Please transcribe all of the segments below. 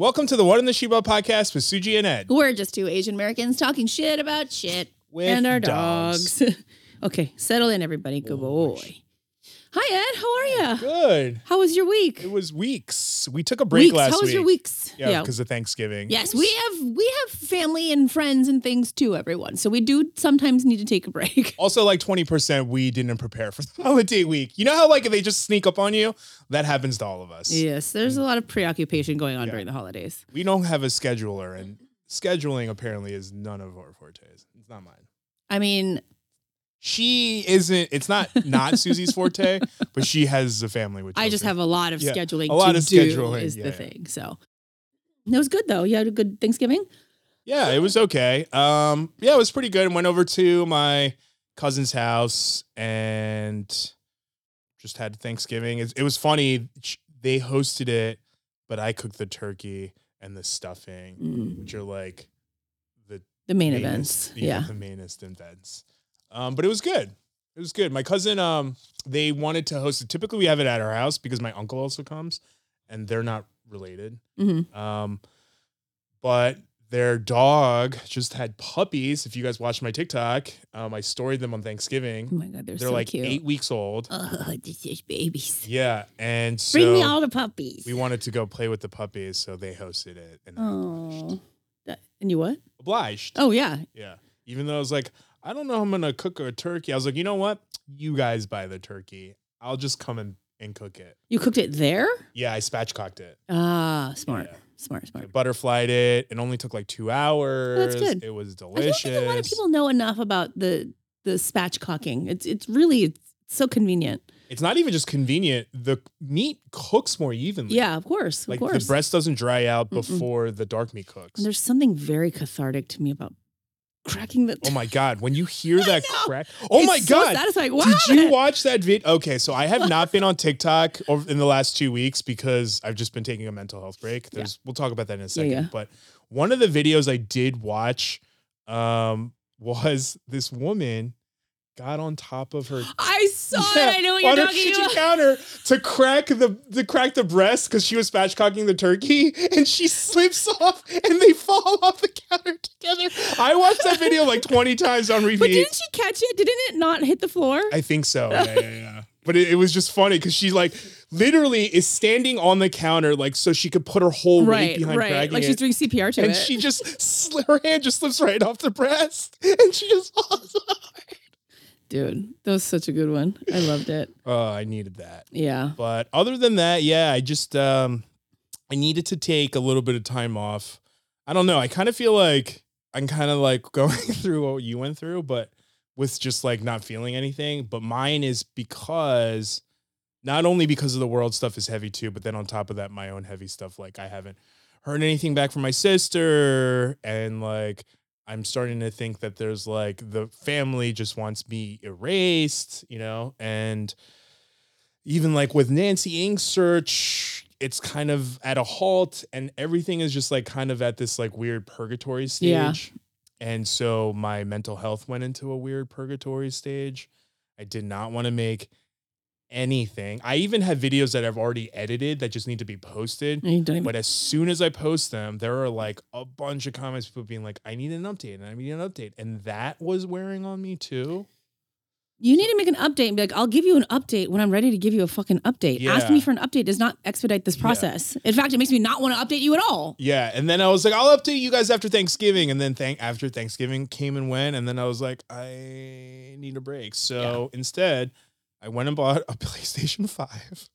Welcome to the One in the Sheba podcast with Susie and Ed. We're just two Asian Americans talking shit about shit With and our dogs. dogs. okay, settle in, everybody. Good oh, boy. Hi, Ed. How are you? Good. How was your week? It was weeks. We took a break weeks. last How was week. your weeks? Yeah, because of Thanksgiving. Yes, we have we have family and friends and things too, everyone. So we do sometimes need to take a break. Also, like 20% we didn't prepare for the holiday week. You know how like they just sneak up on you? That happens to all of us. yes, there's a mm. lot of preoccupation going on Yeah. during the holidays. We don't have a scheduler and scheduling apparently is none of our fortes. It's not mine. I mean, She isn't it's not not Susie's forte, but she has a family with I just have a lot of Yeah, scheduling. a lot to of do scheduling, is yeah, the yeah. thing. So it was good though. You had a good Thanksgiving. Yeah, it was okay. Um, yeah, it was pretty good. And went over to my cousin's house and just had Thanksgiving. It, it was funny. They hosted it, but I cooked the turkey and the stuffing, Mm, which are like the the main mainest- events. yeah, Yeah. the mainest events. Um, but it was good. It was good. My cousin, um, they wanted to host it. Typically, we have it at our house because my uncle also comes, and they're not related. hmm Um, but their dog just had puppies. If you guys watch my TikTok, um, I storied them on Thanksgiving. Oh my god, they're, They're so like cute. eight weeks old. Oh, is babies. Yeah, and so Bring me all the puppies. we wanted to go play with the puppies, so they hosted it, and Oh, that, and you what? obliged. Oh yeah, Yeah, even though I was like, I don't know, how I'm gonna cook a turkey. I was like, you know what? You guys buy the turkey. I'll just come and, and cook it. you cooked it there. Yeah, I spatchcocked it. Ah, smart, Yeah. smart, I smart. butterflied it. It only took like two hours. That's good. It was delicious. I don't think a lot of people know enough about the the spatchcocking. It's it's really it's so convenient. It's not even just convenient. The meat cooks more evenly. Yeah, of course, of Like course. the breast doesn't dry out Mm-mm. before the dark meat cooks. And there's something very cathartic to me about cracking the. Oh my god, when you hear that know. crack. Oh It's my so god. satisfying. Did you watch that video? Okay, so I have not been on TikTok over in the last two weeks because I've just been taking a mental health break. There's we'll talk about that in a second. yeah. But one of the videos I did watch um was this woman got on top of her I saw Yeah, it. I know what on you're her talking kitchen about. counter to crack the to crack the breast because she was spatchcocking the turkey and she slips off and they fall off the counter together. I watched that video like 20 times on repeat. But didn't she catch it? Didn't it not hit the floor? I think so. Yeah, yeah, yeah. But it, it was just funny because she like literally is standing on the counter like so she could put her whole weight right, behind right. Like it. she's doing CPR to and it. she just her hand just slips right off the breast and she just falls off. Dude, that was such a good one. I loved it. Oh, I needed that. Yeah. But other than that, yeah, I just um I needed to take a little bit of time off. I don't know. I kind of feel like I'm kind of like going through what you went through, but with just like not feeling anything. But mine is because not only because of the world stuff is heavy too, but then on top of that, my own heavy stuff. Like I haven't heard anything back from my sister, and like I'm starting to think that there's like the family just wants me erased, you know, and even like with Nancy Ing's search, it's kind of at a halt and everything is just like kind of at this like weird purgatory stage. Yeah. And so my mental health went into a weird purgatory stage. I did not want to make anything. I even have videos that I've already edited that just need to be posted. You don't even- But as soon as I post them, there are like a bunch of comments, people being like, I need an update and I need an update. And that was wearing on me too. You need to make an update and be like, I'll give you an update when I'm ready to give you a fucking update. Asking me for an update does not expedite this Yeah. process. In fact, it makes me not want to update you at all. Yeah, and then I was like, I'll update you guys after Thanksgiving, and then thank after Thanksgiving came and went, and then I was like, I need a break. So instead, I went and bought a PlayStation Five.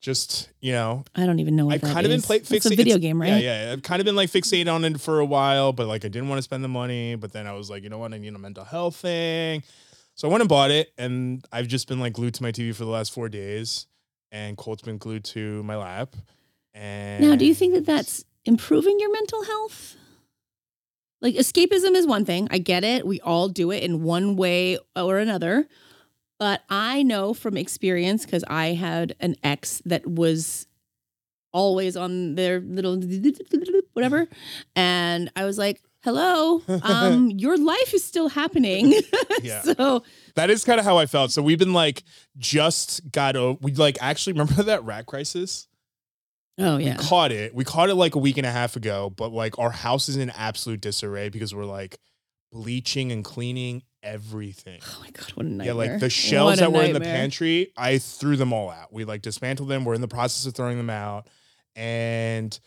Just you know, I don't even know what I've kind of been play, It's a video game, right? Yeah, yeah. I've kind of been like fixated on it for a while, but like I didn't want to spend the money. But then I was like, you know what? I need a mental health thing. So I went and bought it, and I've just been like glued to my TV for the last four days, and Colt's been glued to my lap. And Now, do you think that that's improving your mental health? Like escapism is one thing. I get it. We all do it in one way or another. But I know from experience because I had an ex that was always on their little whatever. And I was like, hello, um, your life is still happening. Yeah. so That is kind of how I felt. So we've been like just got over. We like actually remember that rat crisis. Oh yeah. We caught it. We caught it like a week and a half ago, but like our house is in absolute disarray because we're like bleaching and cleaning everything. Oh my god, what a nightmare. Yeah, like the What shelves a that were in the pantry, I threw them all out. We like dismantled them. We're in the process of throwing them out. And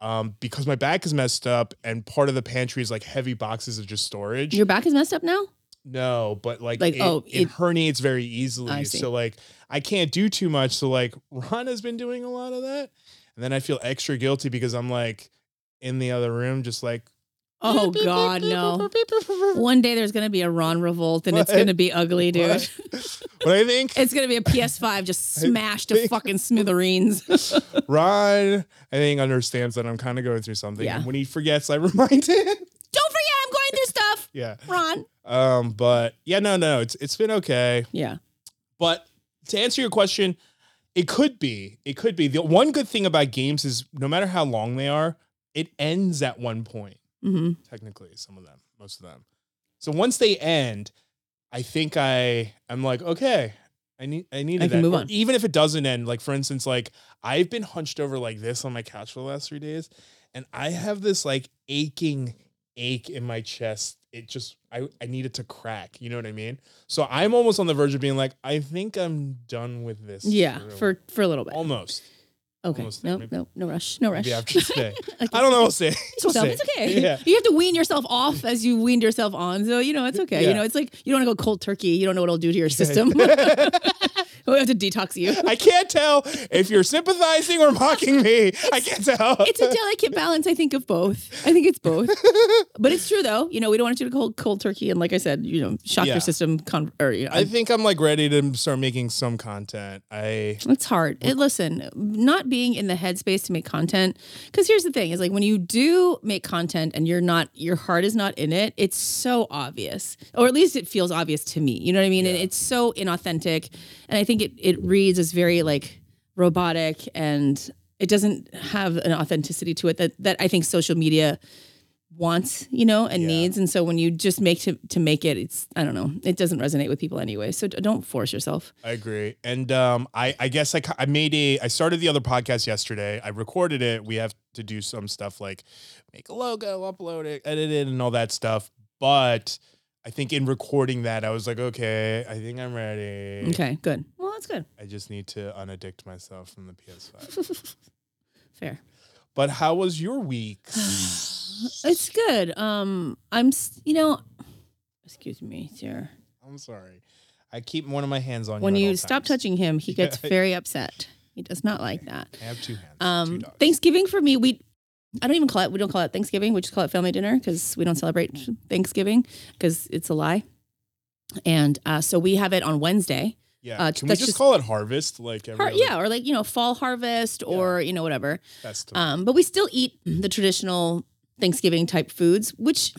um, because my back is messed up and part of the pantry is like heavy boxes of just storage. Your back is messed up now? no, but like, Like, it, oh, it, it- herniates very I easily. see. So like I can't do too much. So like Ron has been doing a lot of that. And then I feel extra guilty because I'm like in the other room, just like Oh god, no. One day there's gonna be a Ron revolt and it's gonna be ugly, dude. What? But I think It's gonna be a PS5 just smashed to fucking smithereens. Ron, I think understands that I'm kind of going through something. Yeah. And when he forgets, I remind him. Don't forget I'm going through stuff. yeah. Ron. Um, but yeah, no, no, it's it's been okay. Yeah. But to answer your question, it could be. It could be. The one good thing about games is no matter how long they are, it ends at one point. Hmm Technically, some of them, most of them. So once they end, I think I I'm like, okay, I need I need that. move Or on. Even if it doesn't end, like for instance, like I've been hunched over like this on my couch for the last three days, and I have this like aching ache in my chest. It just I I need it to crack. You know what I mean? So I'm almost on the verge of being like, I think I'm done with this. Yeah, for for a little bit. almost. Okay. almost there, No, maybe. no, no rush. No rush. Maybe after today. Okay. I don't know. We'll see. We'll see. It's okay. Yeah. You have to wean yourself off as you weaned yourself on. So, you know, it's okay. Yeah. You know, it's like you don't want to go cold turkey. You don't know what it'll do to your system. we have to detox you. I can't tell if you're sympathizing or mocking me. I can't tell. It's a delicate balance, I think, of both. I think it's both. But it's true, though. You know, we don't want you to cold, cold turkey. And like I said, you know, shock Yeah. your system. Con- or, you know, I think I'm like ready to start making some content. I It's hard. It, listen, not being in the headspace to make content. Because here's the thing: is like when you do make content and you're not, your heart is not in it. It's so obvious, or at least it feels obvious to me. You know what I mean? And it's so inauthentic, and I think it it reads as very like robotic, and it doesn't have an authenticity to it that that I think social media wants, you know, and Yeah. needs. And so when you just make to to make it, it's I don't know, it doesn't resonate with people anyway. So don't force yourself. I agree. And um I I guess I, I made a I started the other podcast yesterday. I recorded it. We have to do some stuff like make a logo, upload it, edit it and all that stuff. But I think in recording that I was like, okay, I think I'm ready. Okay, good. That's good. I just need to unaddict myself from the PS5. Fair. but how was your week? It's good. Um, I'm, you know, excuse me, sir. I'm sorry. I keep one of my hands on When you. you stop times. touching him, he gets very upset. He does not like that. I have two hands. two Um, dogs. Thanksgiving for me, we, I don't even call it. We don't call it Thanksgiving. We just call it family dinner because we don't celebrate Thanksgiving because it's a lie. And uh, so we have it on Wednesday. Yeah. uh, Can we just, just- call it harvest? Like every Har- yeah, or like you know fall harvest or you know whatever. Um, but we still eat the traditional Thanksgiving type foods, which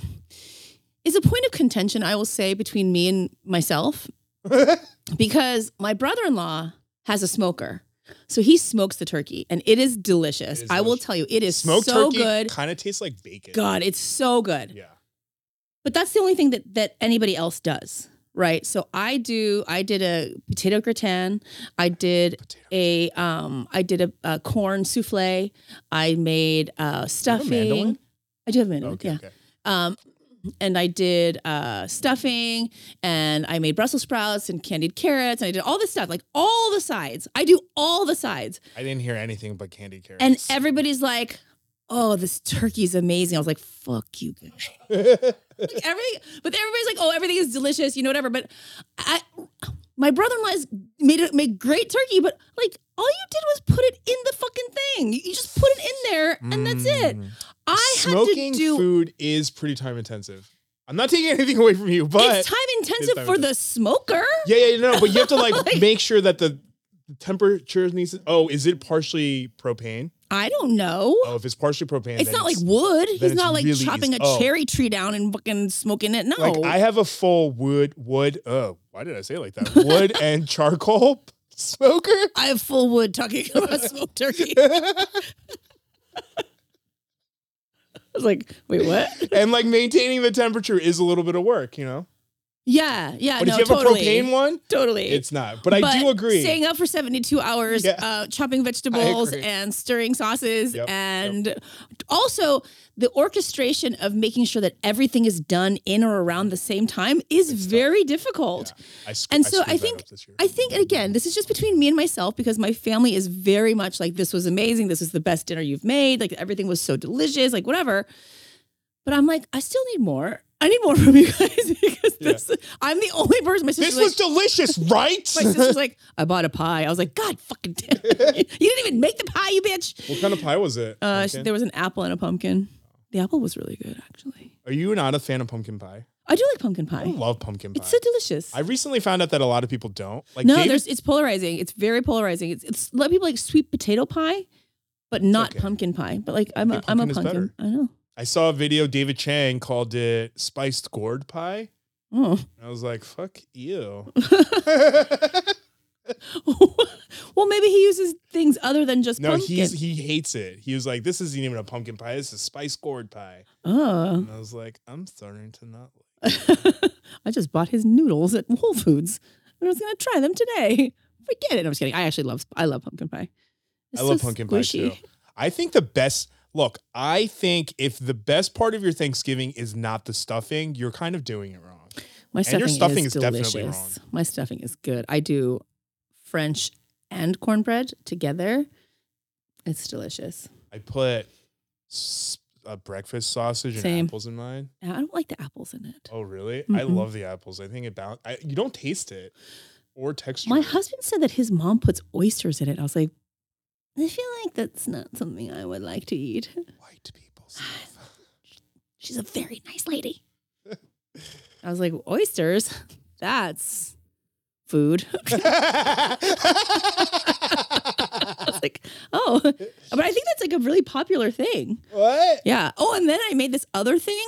is a point of contention, I will say, between me and myself, because my brother in law has a smoker. So he smokes the turkey and it is delicious. It is I will tell you, it is Smoked so good. kind of tastes like bacon. God, it's so good. Yeah. But that's the only thing that that anybody else does, right? So I do. I did a potato gratin. I did Potato. a um. I did a, a corn souffle. I made uh a stuffing. I do have a mandolin. Okay. yeah. okay. Um, and I did uh stuffing, and I made Brussels sprouts and candied carrots, and I did all this stuff, like all the sides. I do all the sides, I didn't hear anything but candy carrots. and everybody's like. Oh, this turkey is amazing. I was like, fuck you guys like everything but everybody's like oh everything is delicious you know whatever but i my brother-in-law has made it make great turkey but like all you did was put it in the fucking thing you just put it in there and that's it Mm. i had Smoking to do food is pretty time intensive. I'm not taking anything away from you, but it's time intensive time for the smoker yeah, yeah, no, but you have to like, Like- make sure that the the temperature needs. To, oh, is it partially propane? I don't know Oh, if it's partially propane, it's not like wood he's not like really chopping easy. a Oh. cherry tree down and fucking smoking it no Like I have a full wood, wood. Oh, why did I say it like that? Wood and charcoal smoker. I have full wood talking about smoked turkey i was like wait what and like maintaining the temperature is a little bit of work, you know. Yeah, yeah. But no, if you have totally. a propane one, totally. it's not. But, I do agree. Staying up for 72 hours, Yeah. uh, chopping vegetables and stirring sauces, Yep, and also the orchestration of making sure that everything is done in or around the same time is very difficult. I sc- And so I that think up this year. I think and again, this is just between me and myself because my family is very much like this was amazing. This is the best dinner you've made. Like everything was so delicious, like whatever. But I'm like, I still need more. I need more from you guys because this I'm the only person. My sister this sister's was like, delicious, right? my sister's like, I bought a pie. I was like, God fucking damn it. You didn't even make the pie, you bitch. what kind of pie was it? Uh, there was an apple and a pumpkin. The apple was really good, actually. Are you not a fan of pumpkin pie? I do like pumpkin I pie. love pumpkin pie. It's so delicious. I recently found out that a lot of people don't. Like no, David- there's it's polarizing. It's very polarizing. It's it's a lot of people like sweet potato pie, but not okay. pumpkin pie. But like I'm a I'm a pumpkin. I know. I saw a video. David Chang called it spiced gourd pie. Oh. I was like, "Fuck you." well, maybe he uses things other than just no, pumpkin. he's he hates it. He was like, "This isn't even a pumpkin pie. This is spiced gourd pie." oh. And I was like, "I'm starting to not." Like I just bought his noodles at Whole Foods. and I was gonna try them today. Forget it. I'm just kidding. I actually love I love pumpkin pie. It's I love so pumpkin pie too. I think the best. Look, I think if the best part of your Thanksgiving is not the stuffing, you're kind of doing it wrong. My And stuffing, your stuffing is, is definitely delicious. My stuffing is good. I do French and cornbread together. It's delicious. I put a breakfast sausage and apples in mine. I don't like the apples in it. Oh, really? I Mm-mm. love the apples. I think it balance. I, you don't taste it or texture. My husband said that his mom puts oysters in it. I was like, I feel like that's not something I would like to eat. White people. Ah, stuff. She's a very nice lady. I was like, oysters? That's food. I was like, oh, but I think that's like a really popular thing. what? Yeah. Oh, and then I made this other thing.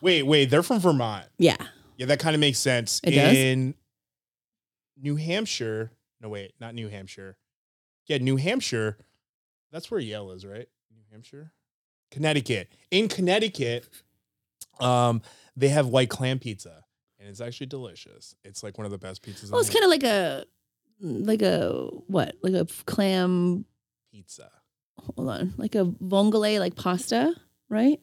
Wait, wait. They're from Vermont. Yeah. Yeah, that kind of makes sense. It does? in New Hampshire. No, wait, not New Hampshire. Yeah, New Hampshire. That's where Yale is, right? New Hampshire, Connecticut. In Connecticut, um, they have white clam pizza, and it's actually delicious. It's like one of the best pizzas. Well, it's kind of like a, like a what? Like a clam. pizza, Hold on, like a vongole, like pasta, right?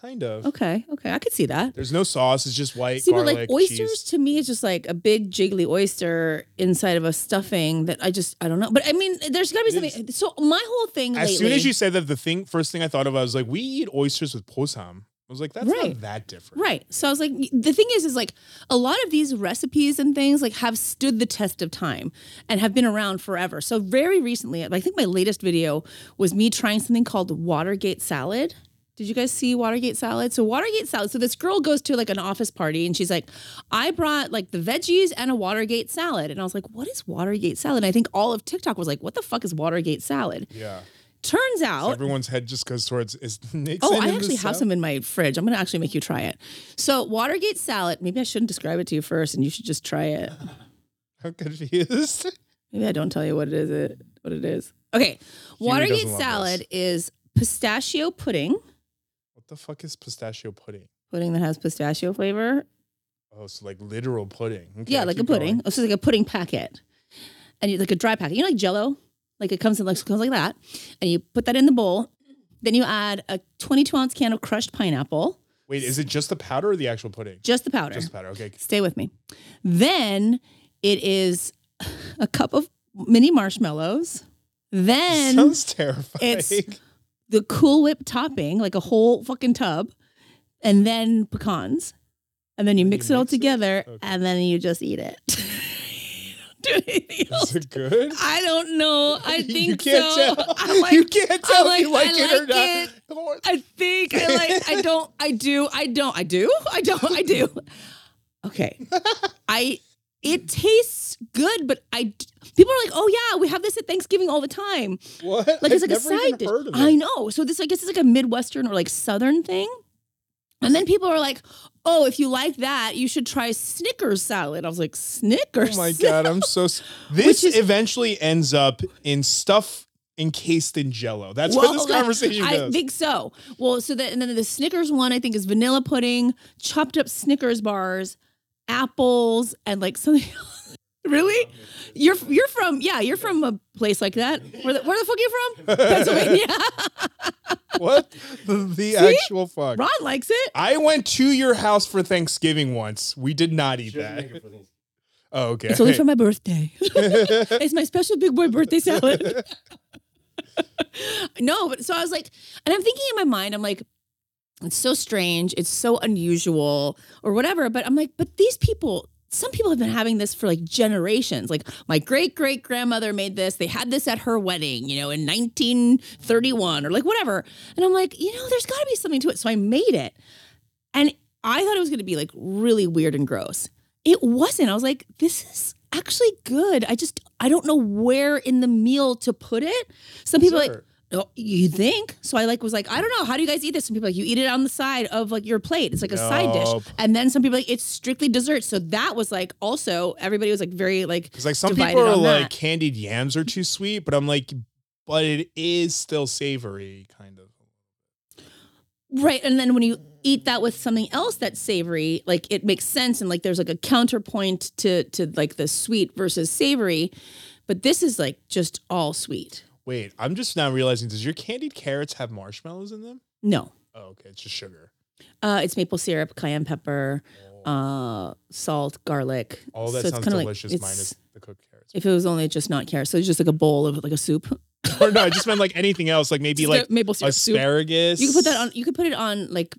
Kind of. Okay, okay, I could see that. There's no sauce. It's just white See, garlic, but like oysters cheese. to me is just like a big jiggly oyster inside of a stuffing that I just I don't know. But I mean, there's got to be It is. something. So my whole thing As lately, soon as you said that, the thing first thing I thought of, I was like, we eat oysters with bossam. I was like, that's Right. not that different. Right. So I was like, the thing is, is like a lot of these recipes and things like have stood the test of time and have been around forever. So very recently, I think my latest video was me trying something called Watergate salad. Did you guys see Watergate salad? So Watergate salad. So this girl goes to like an office party and she's like, I brought like the veggies and a Watergate salad. And I was like, what is Watergate salad? And I think all of TikTok was like, what the fuck is Watergate salad? Yeah. Turns So out everyone's head just goes towards is Nixon. Oh, I actually have some in my fridge. I'm gonna actually make you try it. So Watergate salad. Maybe I shouldn't describe it to you first, and you should just try it. I'm confused. Maybe I don't tell you what it is. It what it is. Okay, Watergate salad is pistachio pudding, What the fuck is pistachio pudding? pudding that has pistachio flavor. Oh, so like literal pudding. Okay, yeah, like a pudding. going. Oh, so it's like a pudding packet, and you like a dry packet. You know, like Jello. Like it comes in like comes like that, and you put that in the bowl. Then you add a 22 ounce can of crushed pineapple, Wait, is it just the powder or the actual pudding? just the powder. Just the powder. Okay. Stay with me. Then it is a cup of mini marshmallows. Then Sounds terrifying. it's- the Cool Whip topping, like a whole fucking tub, and then pecans. And then you mix you it all mix it? together, Okay. and then you just eat it. Don't anything else. Is it good? I don't know. I think you can't so. tell. Like, you can't tell I'm if you like, like it or not. it. I think I like. I don't. I do. I don't. I do. I don't. I do. Okay. I. It tastes good, but I. People are like, "Oh yeah, we have this at Thanksgiving all the time." What? Like it's I've like a side dish. heard of it. I know. So this, I guess, is like a Midwestern or like Southern thing. And then people are like, "Oh, if you like that, you should try Snickers salad." I was like, "Snickers." Oh my god, I'm so. This is- eventually ends up in stuff encased in Jello. That's where this conversation I goes. I think so. Well, so that and then the Snickers one I think is vanilla pudding, chopped up Snickers bars, apples and like something. really? You're you're from yeah, you're from a place like that. Where the, where the fuck are you from? Pennsylvania. what the, the actual fuck? Ron likes it. I went to your house for Thanksgiving once. We did not eat that. make it for things. Oh, okay. It's only for my birthday. it's my special big boy birthday salad. no, but so I was like, and I'm thinking in my mind, I'm like, it's so strange, it's so unusual, or whatever. But I'm like, but these people, some people have been having this for like generations. Like my great great grandmother made this. They had this at her wedding, you know, in 1931 or like whatever. And I'm like, you know, there's got to be something to it. So I made it, and I thought it was going to be like really weird and gross. It wasn't. I was like, this is actually good. I just I don't know where in the meal to put it. Some people are like, Sure. Oh, you think? So I like was like, I don't know. How do you guys eat this? Some people like you eat it on the side of like your plate. It's like a side Nope. dish. And then some people like it's strictly dessert. So that was like also everybody was like very like Because like some divided people are on like that. candied yams are too sweet, but I'm like, but it is still savory, kind of. Right. And then when you eat that with something else that's savory, like it makes sense and like there's like a counterpoint to to like the sweet versus savory. But this is like just all sweet. Wait, I'm just now realizing. Does your candied carrots have marshmallows in them? No. Oh, okay, it's just sugar. Uh it's maple syrup, cayenne pepper, uh salt, garlic. All that So sounds like- delicious, it's- minus the cooked carrots. If it was only just not carrots, so it's just like a bowl of like a soup. or no, I just meant like anything else, like maybe Just like maple syrup soup. asparagus. You could put that on you could put it on like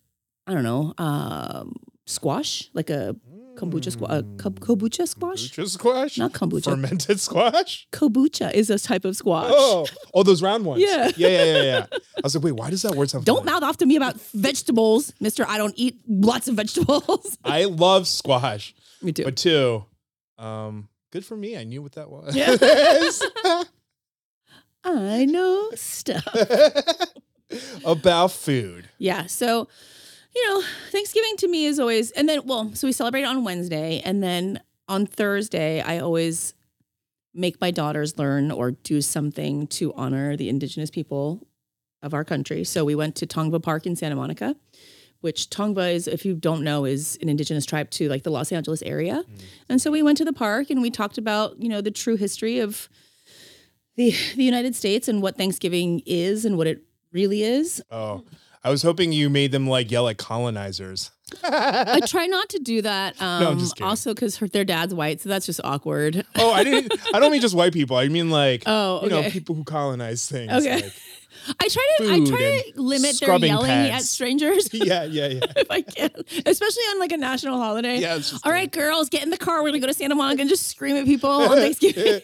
I don't know, um squash, like a kabocha squash, uh, ko- kabocha squash. Kombucha squash, Not kombucha. fermented squash. Kabocha is a type of squash. Oh, oh, those round ones. Yeah. yeah, yeah, yeah, yeah. I was like, wait, why does that word sound? Don't familiar? mouth off to me about vegetables, Mister. I don't eat lots of vegetables. I love squash, me too. but two, um, good for me. I knew what that was. I know stuff. About food. Yeah. So, you know, Thanksgiving to me is always, and then, well, so we celebrate on Wednesday. And then on Thursday, I always make my daughters learn or do something to honor the indigenous people of our country. So we went to Tongva Park in Santa Monica, which Tongva is, if you don't know, is an indigenous tribe to like the Los Angeles area. Mm. And so we went to the park and we talked about, you know, the true history of the the United States and what Thanksgiving is and what it really is. Oh, I was hoping you made them like yell at colonizers. I try not to do that. Um, I'm just kidding. also, because their dad's white, so that's just awkward. Oh, I didn't. I don't mean just white people. I mean like Oh, you know people who colonize things. Okay. like- I try to. I try to limit their yelling at strangers yeah, yeah, yeah. if I can, especially on like a national holiday. Yeah. All right, girls, get in the car. We're gonna go to Santa Monica and just scream at people on Thanksgiving.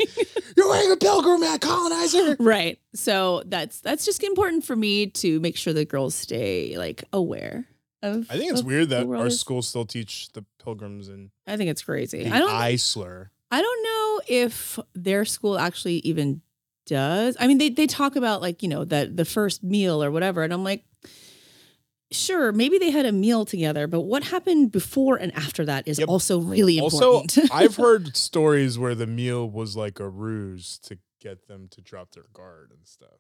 You're wearing a pilgrim hat, colonizer. right. So that's that's just important for me to make sure the girls stay like aware of. I think it's weird that our is- schools still teach the pilgrims and I think it's crazy. I don't. I slur. I don't know if their school actually even does. I mean, they they talk about like you know that the first meal or whatever, and I'm like, sure, maybe they had a meal together, but what happened before and after that is Yep. also really Also, important. I've heard stories where the meal was like a ruse to get them to drop their guard and stuff.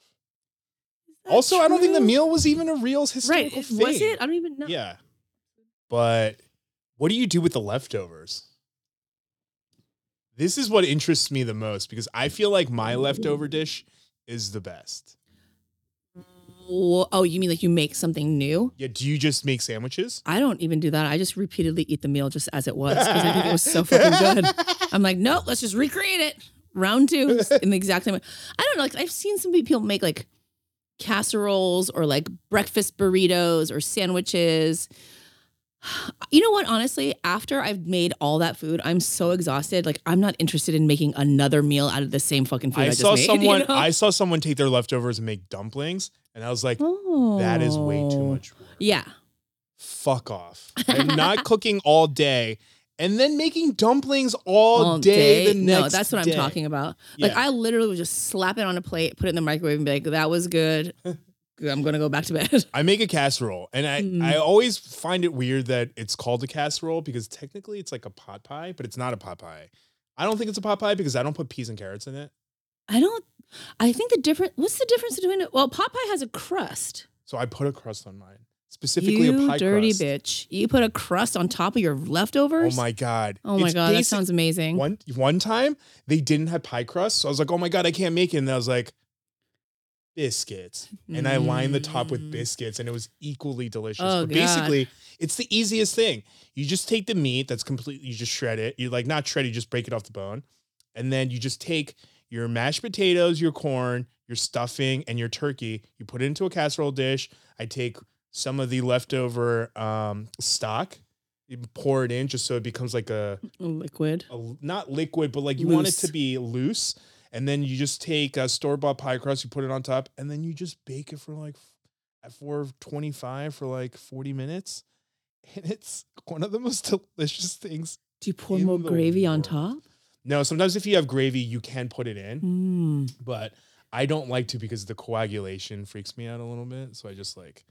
Also, I don't think the meal was even a real historical it- thing. Was it? I don't even know. Yeah. But what do you do with the leftovers? This is what interests me the most because I feel like my leftover dish is the best. Oh, you mean like you make something new? Yeah, do you just make sandwiches? I don't even do that. I just repeatedly eat the meal just as it was because I think it was so fucking good. I'm like, no, let's just recreate it. Round two in the exact same way. I don't know. Like I've seen some people make like casseroles or like breakfast burritos or sandwiches. You know what? Honestly, after I've made all that food, I'm so exhausted. Like I'm not interested in making another meal out of the same fucking food I, I just saw made. you someone know? I saw someone take their leftovers and make dumplings and I was like that is way too Oh. much work. Yeah. Fuck off. I'm not cooking all day and then making dumplings all, all day, the no, that's what day. I'm talking about. Like Yeah. I literally would just slap it on a plate, put it in the microwave, and be like, "That was good. I'm gonna go back to bed." I make a casserole, and I, Mm. I always find it weird that it's called a casserole because technically it's like a pot pie, but it's not a pot pie. I don't think it's a pot pie because I don't put peas and carrots in it. I don't. I think the different. What's the difference between it? Well, pot pie has a crust. So I put a crust on mine. specifically you a pie dirty crust. bitch. You put a crust on top of your leftovers? Oh my god! Oh my It's god, that sounds amazing. One one time they didn't have pie crust, so I was like, "Oh my god, I can't make it." And I was like, "Biscuits," and I lined the top with Mm. biscuits, and it was equally delicious. Oh, but God. basically, it's the easiest thing. You just take the meat that's completely, you just shred it. You like not shred, it, you just break it off the bone, and then you just take your mashed potatoes, your corn, your stuffing, and your turkey. You put it into a casserole dish. I take some of the leftover um, stock. You pour it in just so it becomes like a Liquid. a, not liquid, but like you want it to be loose. And then you just take a store bought pie crust, you put it on top, and then you just bake it for like at 425 for like 40 minutes. And it's one of the most delicious things. Do you pour more gravy on top? No, sometimes if you have gravy, you can put it in, Mm. but I don't like to because the coagulation freaks me out a little bit. So I just like,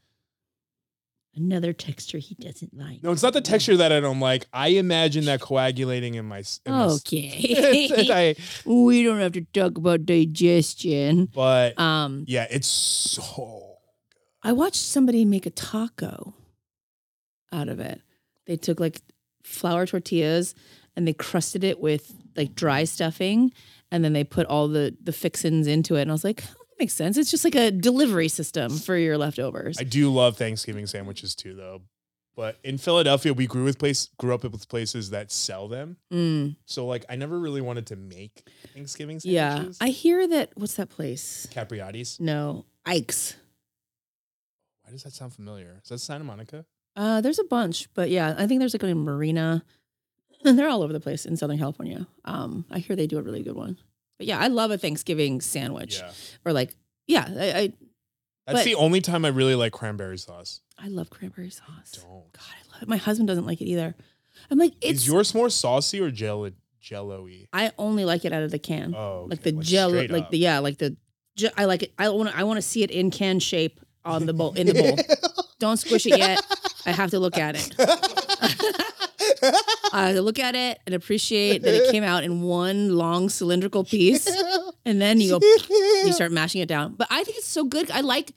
Another texture he doesn't like. no, it's not the texture that I don't like. I imagine that coagulating in my. in my Okay. and I- we don't have to talk about digestion. but Um, yeah, it's so I watched somebody make a taco out of it. They took like flour tortillas and they crusted it with like dry stuffing and then they put all the the fixins into it and I was like, makes sense. It's just like a delivery system for your leftovers. I do love Thanksgiving sandwiches too, though. But in Philadelphia, we grew with place grew up with places that sell them. Mm, So like, I never really wanted to make Thanksgiving sandwiches. yeah. I hear that what's that place? Capriotti's. No, Ike's. Why does that sound familiar? Is that Santa Monica? Uh, there's a bunch, but yeah, I think there's like a Marina. And they're all over the place in Southern California. Um, I hear they do a really good one. But yeah, I love a Thanksgiving sandwich. Yeah, Or like, yeah, I, I that's But- the only time I really like cranberry sauce. I love cranberry sauce. Don't. God, I love it. My husband doesn't like it either. I'm like, it's Is yours more saucy or jello jello-y? I only like it out of the can. Oh, like okay, the gel straight like up. the yeah, like the I like it. I want to I want to see it in can shape on the bowl in the bowl. Don't squish it yet. I have to look at it. I look at it and appreciate that it came out in one long cylindrical piece, and then you go you start mashing it down. But I think it's so good. I like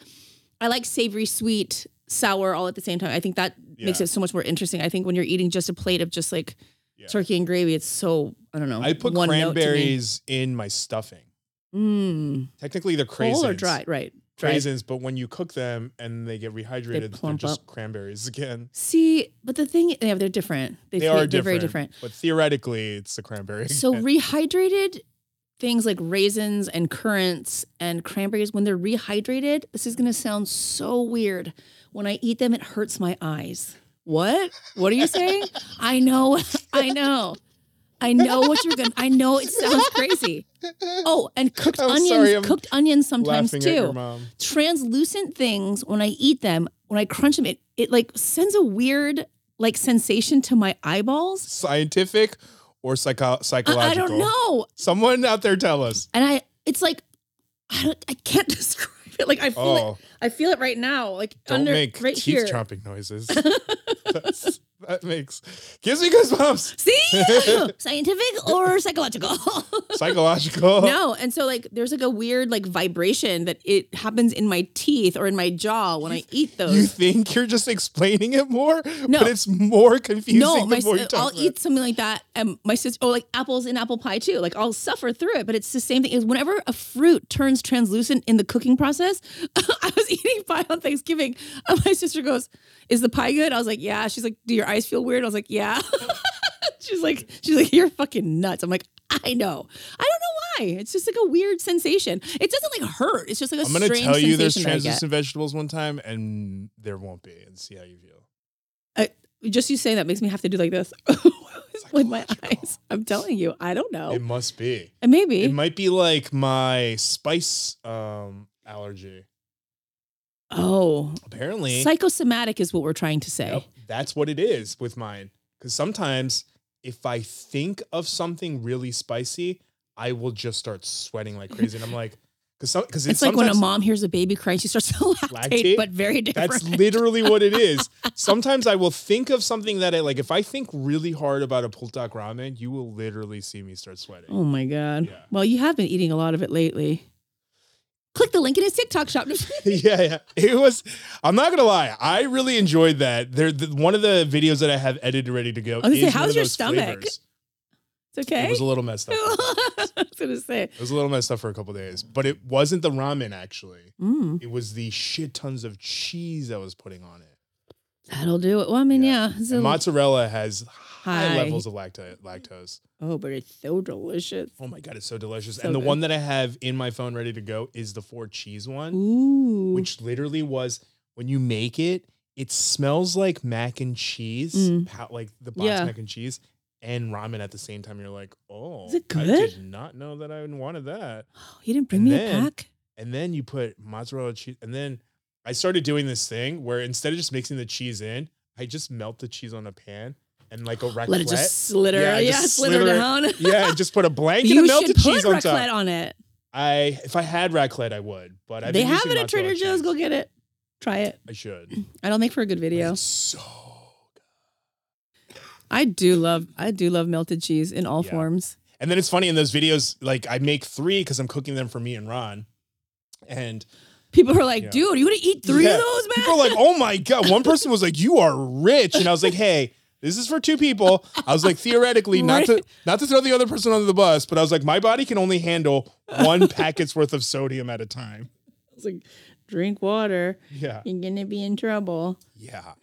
I like savory, sweet, sour all at the same time. I think that makes it so much more interesting. I think when you're eating just a plate of just like Yeah. turkey and gravy, it's so I don't know. I put one note to me. cranberries in my stuffing. Mm, Technically, they're craisins. whole or dry, right? Raisins, but when you cook them and they get rehydrated, they are just up. cranberries again. See, but the thing, yeah, they're different. They, They are they're very different. But theoretically, it's the cranberry. So again. rehydrated things like raisins and currants and cranberries, when they're rehydrated, this is going to sound so weird. When I eat them, it hurts my eyes. What? What are you saying? I know. I know. I know what you're going to, I know it sounds crazy. Oh, and cooked I'm onions, sorry, cooked onions sometimes laughing at your too. Translucent things, when I eat them, when I crunch them, it, it like sends a weird like sensation to my eyeballs. Scientific or psycho- I, psychological? I don't know. Someone out there tell us. and I it's like I don't I can't describe it. Like I feel Oh, it. I feel it right now. Like don't under make right teeth here. chomping noises. That's, that makes gives me goosebumps. See, scientific or psychological? Psychological. no, and so like there's like a weird like vibration that it happens in my teeth or in my jaw when I eat those. You think you're just explaining it more, No. but it's more confusing. no, the my, more you sis- I'll about eat something like that, and my sister, oh, like apples in apple pie too. Like I'll suffer through it, but it's the same thing. Is whenever a fruit turns translucent in the cooking process, I was eating pie on Thanksgiving, and my sister goes, "Is the pie good?" I was like, "Yeah." She's like, "Do your eyes feel weird?" I was like, "Yeah." she's like, "She's like, you're fucking nuts." I'm like, "I know. I don't know why. It's just like a weird sensation. It doesn't like hurt. It's just like a I'm gonna strange tell you there's sensation that I get. translucent vegetables one time, and there won't be, and see how you feel. Just you saying that makes me have to do like this with my eyes. I'm telling you, I don't know. It must be. And maybe. It might be like my spice um allergy. Oh, Apparently, psychosomatic is what we're trying to say. Yep, that's what it is with mine. Because sometimes if I think of something really spicy, I will just start sweating like crazy, and I'm like, because because It's like when a mom hears a baby crying, she starts to lactate, Lactate? but very different. That's literally what it is. Sometimes I will think of something that I like. If I think really hard about a buldak ramen, you will literally see me start sweating. oh my god. Yeah. Well, you have been eating a lot of it lately. Click the link in his TikTok shop. yeah, yeah. It was. I'm not gonna lie. I really enjoyed that. There, the, one of the videos that I have edited ready to go. I was gonna say, is one how's your stomach? flavors. It's okay. It was a little messed up. I was gonna say. It was a little messed up for a couple days, but it wasn't the ramen actually. Mm, It was the shit tons of cheese I was putting on it. that'll do it. Well, I mean, Yeah. yeah. Mozzarella has high, High. levels of lacto- lactose. oh, but it's so delicious. Oh my god, it's so delicious. So and the good. one that I have in my phone ready to go is the four cheese one, Ooh. which literally was when you make it, it smells like mac and cheese, Mm. like the box Yeah. mac and cheese and ramen at the same time. You're like, oh, Is it I did not know that I wanted that. Oh, you didn't bring and me then- a pack. and then you put mozzarella cheese and then i started doing this thing where instead of just mixing the cheese in i just melt the cheese on a pan and like a raclette Let it just slither. Yeah, Yeah, just slither slither down. yeah and just put a blanket you melted cheese on raclette top on it. i if i had raclette i would but I've they have it at Trader Joe's. Go get it. Try it. i should I don't make for a good video. it's so good. I do love. I do love melted cheese in all Yeah. forms. and then it's funny in those videos like i make three because i'm cooking them for me and ron and People are like, Yeah. dude, you gonna eat three Yeah. of those, man? People are like, oh my God. One person was like, you are rich. And I was like, hey, this is for two people. I was like, theoretically, not to not to throw the other person under the bus, but I was like, my body can only handle one packet's worth of sodium at a time. I was like, drink water. Yeah. You're gonna be in trouble. Yeah.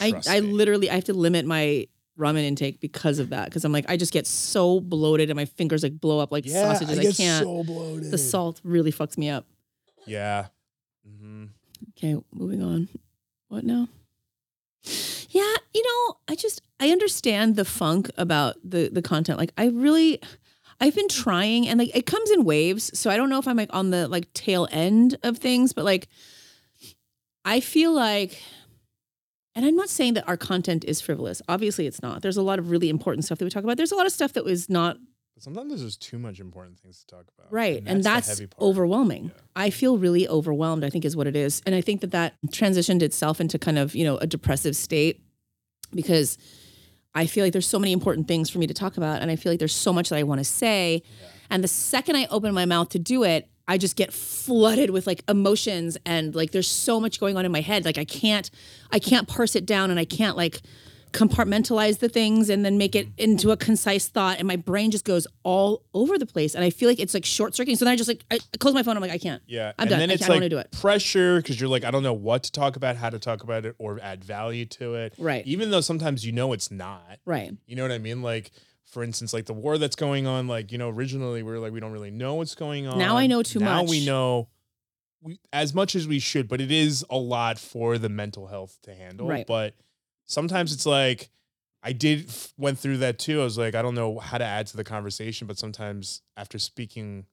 I, I me. literally I have to limit my ramen intake because of that. Because I'm like, I just get so bloated and my fingers like blow up like yeah, sausages. I, I, get can't. so bloated. the salt really fucks me up. Yeah. hmm Okay, moving on. What now? Yeah, you know, I just I understand the funk about the the content. Like I really I've been trying and like it comes in waves, so I don't know if I'm like on the like tail end of things, but like I feel like and I'm not saying that our content is frivolous. Obviously it's not. There's a lot of really important stuff that we talk about. There's a lot of stuff that was not But sometimes there's just too much important things to talk about. Right. And that's, heavy part. overwhelming. Yeah. I feel really overwhelmed, I think is what it is. And I think that that transitioned itself into kind of, you know, a depressive state because I feel like there's so many important things for me to talk about. And I feel like there's so much that I want to say. And the second I open my mouth to do it, I just get flooded with like emotions and like there's so much going on in my head. Like I can't, I can't parse it down and I can't like compartmentalize the things and then make it into a concise thought. And my brain just goes all over the place. And I feel like it's like short circuiting. So then I just like, I close my phone. I'm like, I can't. Yeah. I'm and done. then I it's can't- I like do it. pressure because you're like, I don't know what to talk about, how to talk about it, or add value to it. Right. Even though sometimes you know it's not. Right. You know what I mean? Like, for instance, like the war that's going on, like, you know, originally we were like, we don't really know what's going on. Now I know too now much. Now we know we, as much as we should, but it is a lot for the mental health to handle. Right. But sometimes it's like, I did f- went through that too. I was like, I don't know how to add to the conversation, but sometimes after speaking,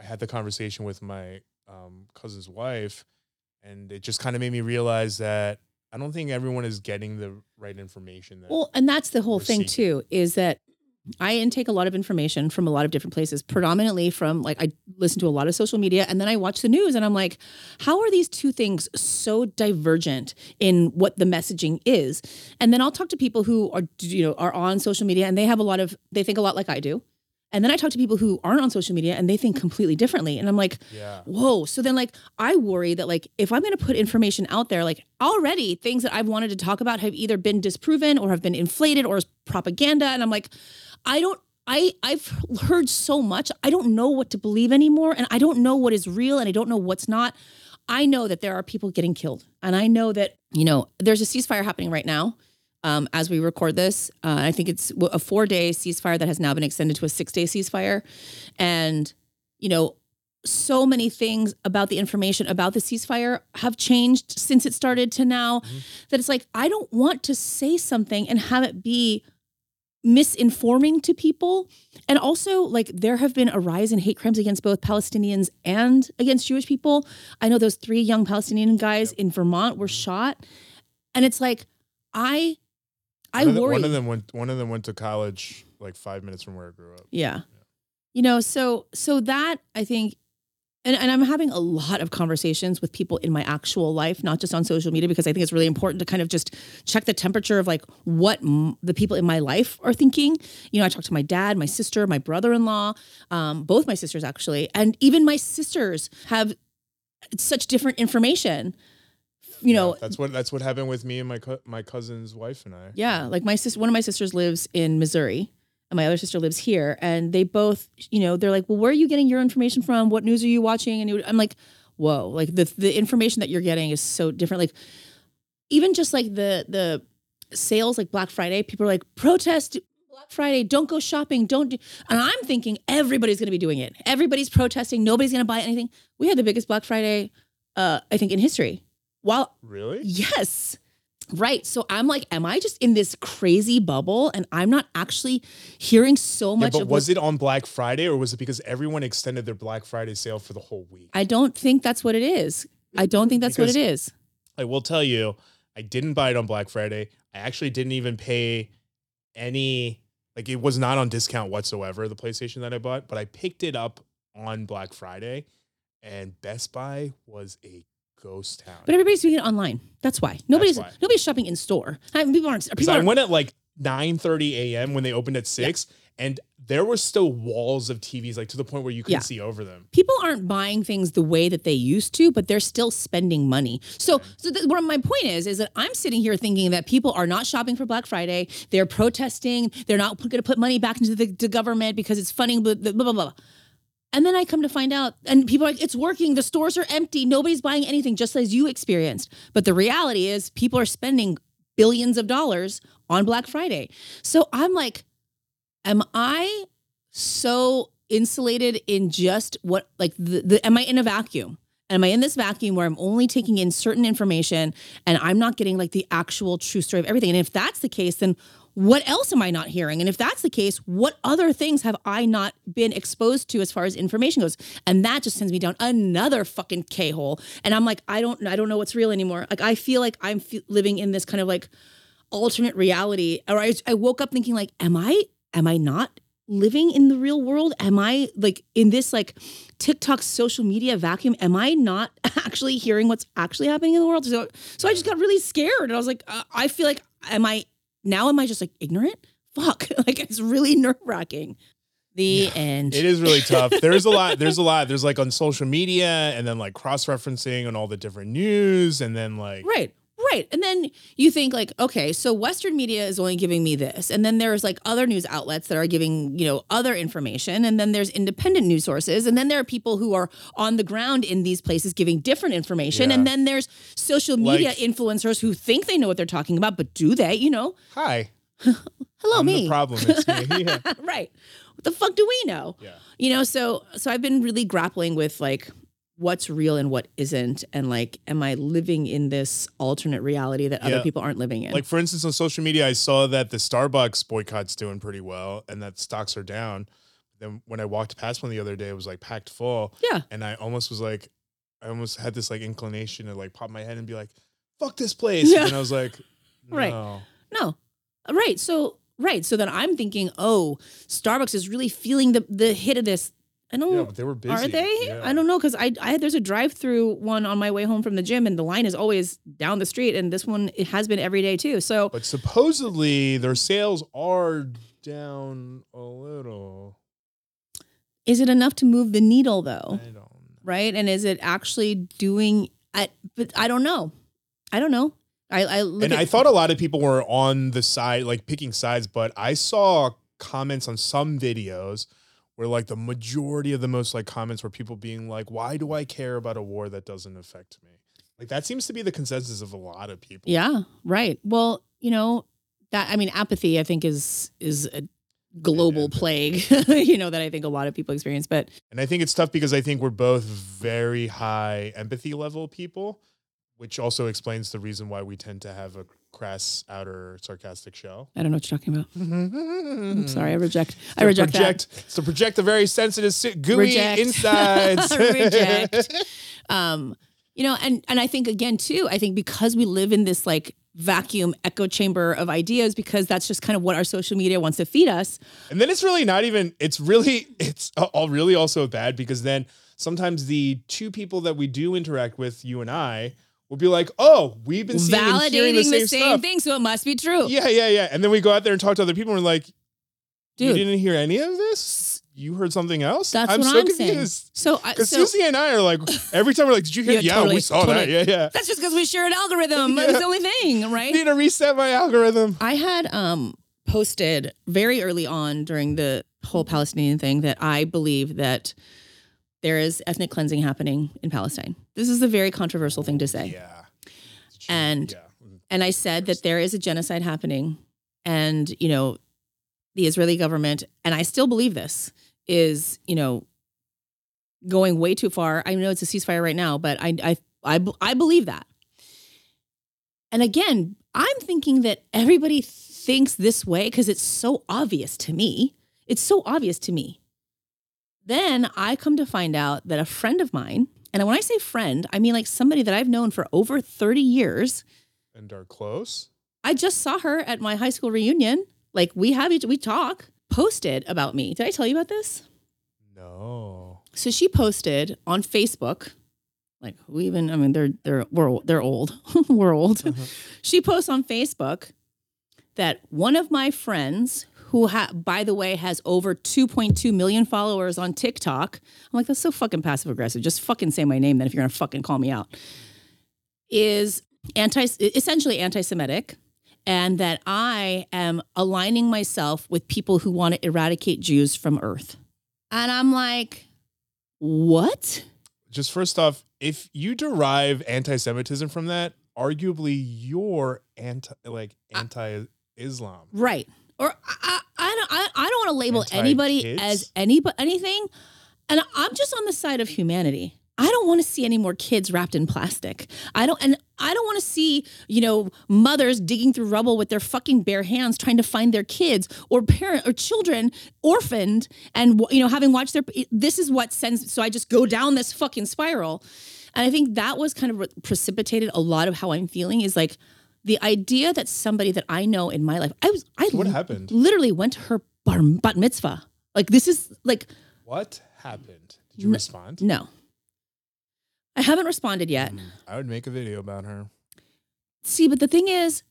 I had the conversation with my um, cousin's wife, and it just kind of made me realize that I don't think everyone is getting the right information. That, Well, and that's the whole thing seeking. too, is that I intake a lot of information from a lot of different places, predominantly from like I listen to a lot of social media and then I watch the news and I'm like, how are these two things so divergent in what the messaging is? And then I'll talk to people who are you know are on social media and they have a lot of they think a lot like I do. And then I talk to people who aren't on social media and they think completely differently. And I'm like, yeah. whoa. So then, like, I worry that, like, if I'm going to put information out there, like, already things that I've wanted to talk about have either been disproven or have been inflated or is propaganda. And I'm like, I don't. I I've heard so much. I don't know what to believe anymore, and I don't know what is real, and I don't know what's not. I know that there are people getting killed, and I know that you know there's a ceasefire happening right now. Um, as we record this, uh, I think it's a four day ceasefire that has now been extended to a six day ceasefire, and you know so many things about the information about the ceasefire have changed since it started to now that it's like I don't want to say something and have it be misinforming to people. And also, like, there have been a rise in hate crimes against both Palestinians and against Jewish people. I know those three young Palestinian guys in Vermont were shot. And it's like, I I one of the- one of them went. One of them went to college like five minutes from where I grew up. Yeah. You know, so so that I think and, and I'm having a lot of conversations with people in my actual life, not just on social media, because I think it's really important to kind of just check the temperature of like what m- the people in my life are thinking. You know, I talk to my dad, my sister, my brother in law, um, both my sisters actually, and even my sisters have such different information. You know, that's what that's what happened with me and my co- my cousin's wife and I. yeah, like my sister, one of my sisters lives in Missouri, and my other sister lives here, and they both, you know, they're like, "Well, where are you getting your information from? What news are you watching?" And I'm like, "Whoa!" Like the the information that you're getting is so different. Like even just like the the sales, like Black Friday, people are like, "Protest." Black Friday, don't go shopping, don't do. And I'm thinking everybody's going to be doing it. Everybody's protesting. Nobody's going to buy anything. We had the biggest Black Friday, uh, I think, in history. While Really? Yes. Right. So I'm like, am I just in this crazy bubble and I'm not actually hearing so Yeah, much but of was it on Black Friday or was it because everyone extended their Black Friday sale for the whole week? I don't think that's what it is. I don't think that's Because- what it is. I will tell you, I didn't buy it on Black Friday. I actually didn't even pay any like it was not on discount whatsoever, the PlayStation that I bought, but I picked it up on Black Friday and Best Buy was a ghost town. But everybody's doing it online. That's why. Nobody's why. nobody's shopping in store. I mean, people aren't people I aren't, went at like 9 30 a.m. when they opened at 6, and there were still walls of TVs, like to the point where you couldn't Yeah. see over them. people aren't buying things the way that they used to, but they're still spending money. So, so th- what my point is, is that I'm sitting here thinking that people are not shopping for Black Friday. They're protesting. They're not going to put money back into the, the government because it's funding blah, blah, blah, blah. And then I come to find out, and people are like, it's working. The stores are empty. Nobody's buying anything, just as you experienced. But the reality is, people are spending billions of dollars on Black Friday. So I'm like, am I so insulated in just what like the, the am I in a vacuum? Am I in this vacuum where I'm only taking in certain information and I'm not getting like the actual true story of everything? And if that's the case, then what else am I not hearing? And if that's the case, what other things have I not been exposed to as far as information goes? And that just sends me down another fucking K hole. And I'm like, I don't, I don't know what's real anymore. Like I feel like I'm fe- living in this kind of like alternate reality. Or I, I woke up thinking like, am I, am I not living in the real world? Am I like in this like TikTok social media vacuum? Am I not actually hearing what's actually happening in the world? So, so I just got really scared, and I was like, uh, I feel like, am I now? Am I just like ignorant? Fuck! like it's really nerve wracking. The end. It is really tough. There's a lot. There's a lot. There's like on social media and then like cross referencing on all the different news and then like Right. Right. And then you think like, okay, so Western media is only giving me this. And then there's like other news outlets that are giving, you know, other information. And then there's independent news sources. And then there are people who are on the ground in these places giving different information. Yeah. And then there's social media Like- influencers who think they know what they're talking about, but do they? You know, hi. hello, I'm me. the problem. Me. Yeah. right. What the fuck do we know? Yeah. You know, so so I've been really grappling with like what's real and what isn't and like am I living in this alternate reality that other people aren't living in? Like for instance, on social media, I saw that the Starbucks boycott's doing pretty well and that stocks are down. Then when I walked past one the other day, it was like packed full, yeah. and I almost was like, I almost had this like inclination to like pop my head and be like, "Fuck this place," Yeah. and I was like, Right. no. No. Right. So right. So then I'm thinking, oh, Starbucks is really feeling the the hit of this. I don't Yeah, but they were busy. are they? Yeah. I don't know because I I there's a drive through one on my way home from the gym and the line is always down the street and this one it has been every day too. So But supposedly their sales are down a little. is it enough to move the needle though? I don't. know. Right? And is it actually doing? I but I don't know. I don't know. I I and at, I thought a lot of people were on the side, like picking sides, but I saw comments on some videos where like the majority of the most like comments were people being like, why do I care about a war that doesn't affect me? Like that seems to be the consensus of a lot of people. Yeah, right. Well, you know, that I mean apathy I think is is a global empathy. Uh, plague, you know, that I think a lot of people experience, but And I think it's tough because I think we're both very high empathy level people, which also explains the reason why we tend to have a crass outer sarcastic shell. I don't know what you're talking about. I'm sorry, I reject I to reject project, It's to project the very sensitive, si- gooey Reject. insides. Reject. Um, you know, and and I think again too, I think because we live in this like vacuum echo chamber of ideas because that's just kind of what our social media wants to feed us. and then it's really not even. It's really. It's all really also bad because then sometimes the two people that we do interact with, you and I, will be like, "Oh, we've been seeing and hearing Validating the the same, same, stuff." thing, so it must be true. Yeah, yeah, yeah. And then we go out there and talk to other people, and we're like, "You didn't hear any of this? You heard something else?" That's I'm what so I'm saying. confused. So, Because so Susie and I are like, every time we're like, "Did you hear?" Yeah, Yeah, totally, we saw that. Yeah, yeah. that's just because we share an algorithm. That's Yeah. the only thing, right? Need to reset my algorithm. I had um posted very early on during the whole Palestinian thing that I believe that there is ethnic cleansing happening in Palestine. This is a very controversial thing to say. Yeah. And- yeah. Mm-hmm. And I said that there is a genocide happening and, you know, the Israeli government and I still believe this is, you know, going way too far. I know it's a ceasefire right now, but I I I, I believe that. And again, I'm thinking that everybody thinks this way because it's so obvious to me. It's so obvious to me. Then I come to find out that a friend of mine, and when I say friend, I mean like somebody that I've known for over 30 years. And are close. I just saw her at my high school reunion. Like we have each, we talk, posted about me. Did I tell you about this? No. So she posted on Facebook, like who even? I mean, they're they're we're they're old. we're old. Uh-huh. She posts on Facebook that one of my friends, who ha- by the way has over 2.2 million followers on TikTok, I'm like that's so fucking passive aggressive. Just fucking say my name then if you're gonna fucking call me out. Is anti essentially anti-Semitic. And that I am aligning myself with people who want to eradicate Jews from Earth. And I'm like, what? Just first off, if you derive anti-Semitism from that, arguably you're anti, like anti-Islam. Right. Or I, I, I don't, I, I don't want to label anybody Anti-kids? as any anything. And I'm just on the side of humanity. I don't want to see any more kids wrapped in plastic. I don't, and I don't want to see, you know, mothers digging through rubble with their fucking bare hands trying to find their kids or parent or children orphaned and, you know, having watched their, this is what sends, so I just go down this fucking spiral. And I think that was kind of what precipitated a lot of how I'm feeling is like the idea that somebody that I know in my life, I was, I What li- happened? literally went to her bar, bat mitzvah. Like this is like, What happened? Did you No. respond? no. I haven't responded yet. Mm, I would make a video about her. See, but the thing is,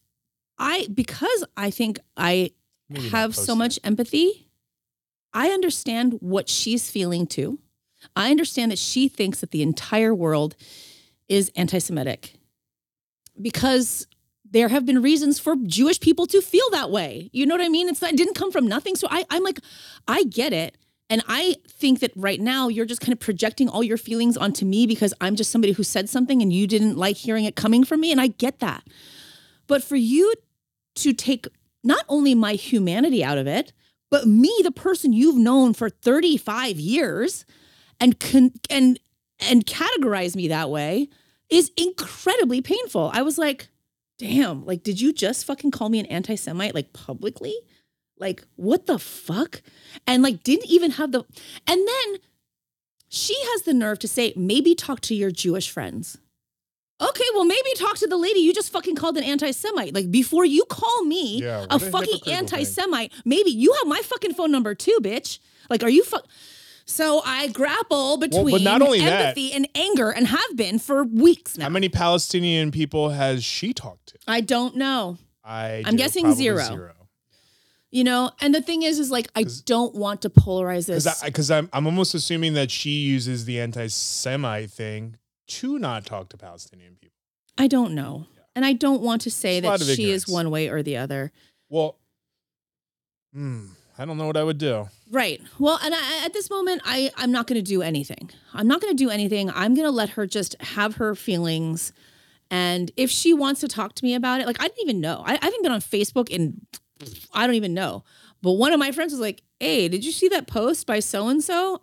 I because I think I Maybe have so much empathy, I understand what she's feeling too. I understand that she thinks that the entire world is anti Semitic because there have been reasons for Jewish people to feel that way. You know what I mean? It's not, it didn't come from nothing. So I, I'm like, I get it. And I think that right now you're just kind of projecting all your feelings onto me because I'm just somebody who said something and you didn't like hearing it coming from me. And I get that. But for you to take not only my humanity out of it, but me, the person you've known for 35 years, and con- and and categorize me that way is incredibly painful. I was like, damn, like, did you just fucking call me an anti-Semite like publicly? Like, what the fuck? And like, didn't even have the and then she has the nerve to say, maybe talk to your Jewish friends. Okay, well, maybe talk to the lady you just fucking called an anti-Semite. Like before you call me Yeah, a fucking anti-Semite, maybe you have my fucking phone number too, bitch. Like, are you fuck? So I grapple between not only that- empathy and anger, and have been for weeks now. How many Palestinian people has she talked to? I don't know. I I'm guessing probably zero. You know, and the thing is, is like I don't want to polarize this. Because I'm I'm almost assuming that she uses the anti-Semite thing to not talk to Palestinian people. I don't know, and I don't want to say There's that she is one way or the other. Well, hmm, I don't know what I would do. Right. Well, and I, at this moment, I I'm not going to do anything. I'm not going to do anything. I'm going to let her just have her feelings, and if she wants to talk to me about it, like I didn't even know. I, I haven't been on Facebook in I don't even know. But one of my friends was like, "Hey, did you see that post by so and so?"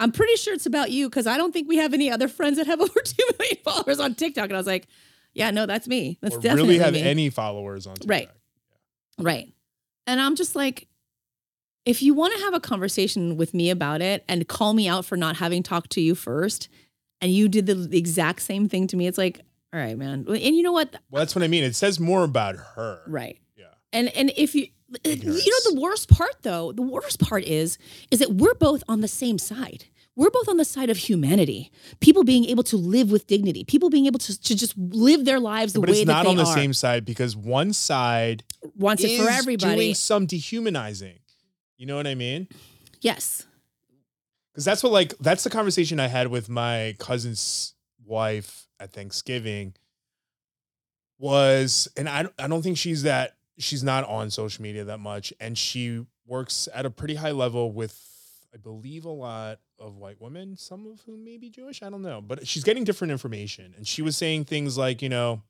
I'm pretty sure it's about you because I don't think we have any other friends that have over two million followers on TikTok. And I was like, "Yeah, no, that's me. That's or definitely really have me." any followers on TikTok. Right. Right. And I'm just like, if you want to have a conversation with me about it and call me out for not having talked to you first, and you did the, exact same thing to me, it's like, all right, man. And you know what? Well, that's what I mean. It says more about her. Right. Yeah. And and if you Ignorance. you know the worst part though, the worst part is is that we're both on the same side. we're both on the side of humanity. People being able to live with dignity. People being able to, to just live their lives the but way it's that not they on the are. same side because one side Wants it for everybody. doing some dehumanizing. You know what I mean? yes. Because that's what like that's the conversation I had with my cousin's wife at Thanksgiving. Was and I I don't think she's that she's not on social media that much, and she works at a pretty high level with I believe a lot of white women, some of whom may be Jewish. I don't know, but she's getting different information, and she was saying things like you know,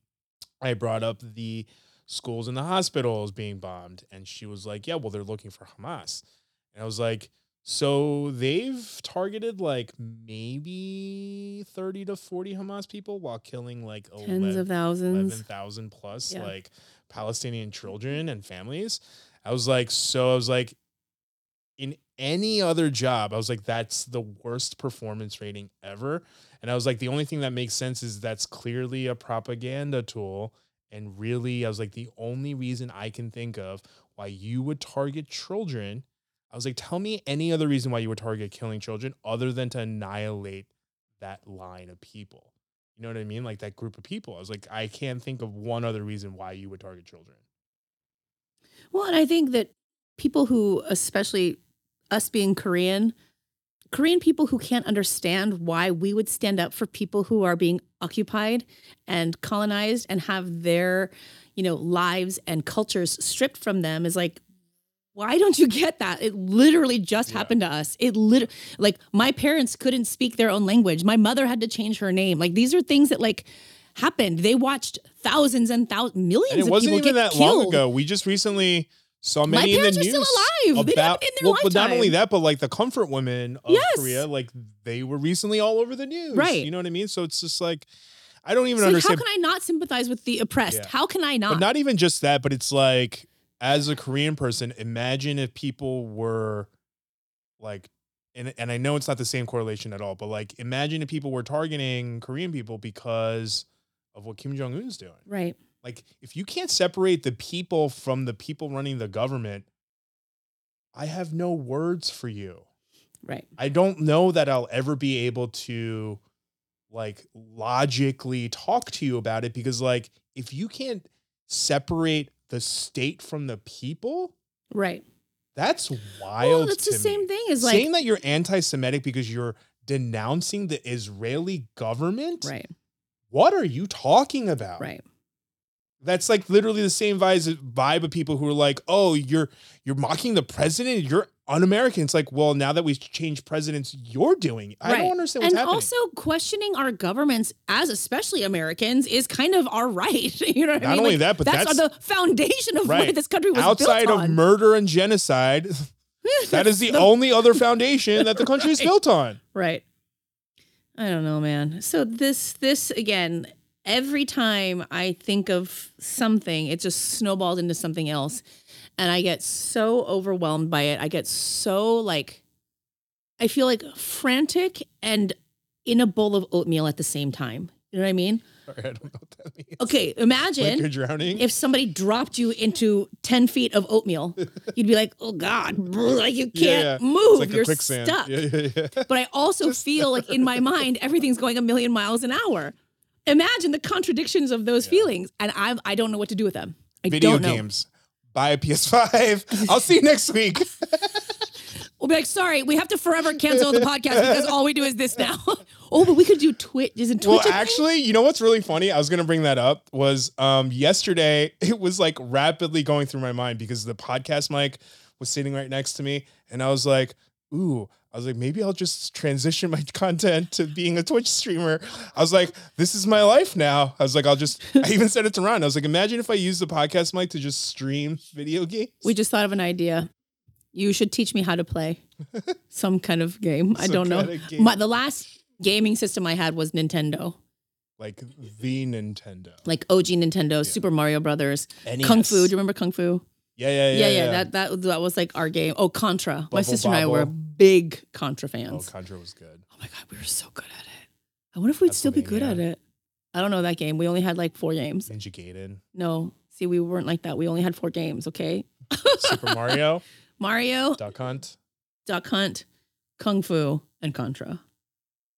I brought up the schools and the hospitals being bombed, and she was like, yeah, well they're looking for Hamas, and I was like. So they've targeted like maybe 30 to 40 Hamas people while killing like Tens of thousands. 11,000 plus Yeah. like Palestinian children and families. I was like, so I was like, in any other job, I was like, that's the worst performance rating ever. And I was like, the only thing that makes sense is that's clearly a propaganda tool. And really, I was like, the only reason I can think of why you would target children, I was like, tell me any other reason why you would target killing children other than to annihilate that line of people. You know what I mean? Like that group of people. I was like, I can't think of one other reason why you would target children. Well, and I think that people who, especially us being Korean, Korean people who can't understand why we would stand up for people who are being occupied and colonized and have their, you know, lives and cultures stripped from them is like, why don't you get that? It literally just Yeah. happened to us. It lit like my parents couldn't speak their own language. My mother had to change her name. Like these are things that like happened. They watched thousands and thousands, millions And it of wasn't people even get that long ago. We just recently saw My many in the parents are news. still alive. They About, their well, but not only that, but like the comfort women of Yes. Korea, like they were recently all over the news. Right. You know what I mean? So it's just like, I don't even It's like, how can I not sympathize with the oppressed? Yeah. How can I not? But not even just that, but it's like, as a Korean person, imagine if people were like, and, and I know it's not the same correlation at all, but like, imagine if people were targeting Korean people because of what Kim Jong Un's doing. right. Like, if you can't separate the people from the people running the government, I have no words for you. Right. I don't know that I'll ever be able to like logically talk to you about it because like if you can't separate the state from the people, Right. that's wild. Well, that's the to same thing as like saying that you're anti-Semitic because you're denouncing the Israeli government. right. What are you talking about? Right. That's like literally the same vibe vibe of people who are like, "Oh, you're you're mocking the president. You're un-American." It's like, well, now that we've changed presidents, you're doing. it. I Right. don't understand what's And happening. also questioning our governments as especially Americans is kind of our right. you know what I Not mean? only Like, that, but that's, that's- the foundation of what Right. this country was outside of murder and genocide, that is the, only other foundation that the country is built on. Right. I don't know, man. So this this again, every time I think of something, it just snowballs into something else. And I get so overwhelmed by it. I get so like I feel like frantic and in a bowl of oatmeal at the same time. You know what I mean? Sorry, I don't know what that means. Okay, like imagine you're drowning. if somebody dropped you into 10 feet of oatmeal, you'd be like, oh God, like you can't yeah. move. it's like You're stuck. Yeah, yeah, yeah. But I also feel like in my mind, everything's going a million miles an hour. Imagine the contradictions of those Yeah. feelings. And I I don't know what to do with them. I Video don't know. games. Buy a PS5. I'll see you next week. We'll be like, sorry, we have to forever cancel the podcast because all we do is this now. oh, but we could do Twitch. Isn't Twitch well, actually, you know what's really funny? I was gonna bring that up. Was um yesterday it was like rapidly going through my mind because the podcast mic was sitting right next to me, and I was like, ooh. I was like, maybe I'll just transition my content to being a Twitch streamer. I was like, this is my life now. I was like, I'll just, I even said it to Ron. I was like, imagine if I use the podcast mic to just stream video games. We just thought of an idea. You should teach me how to play some kind of game. I don't know. kind of game. My, the last gaming system I had was Nintendo, like the Nintendo. like OG Nintendo, Super Mario Brothers, NES. Kung Fu. Do you remember Kung Fu? Yeah, yeah, yeah. Yeah, yeah. That that that was like our game. Oh, Contra. My Bubble sister and I were Bobble. big Contra fans. Oh. Contra was good. Oh my god, we were so good at it. I wonder if we'd still be good at it. I don't know that game. We only had like four games. Ninja Gaiden. No, see, we weren't like that. We only had four games. Okay, Super Mario. Mario, Duck Hunt. Duck Hunt, Kung Fu, and Contra.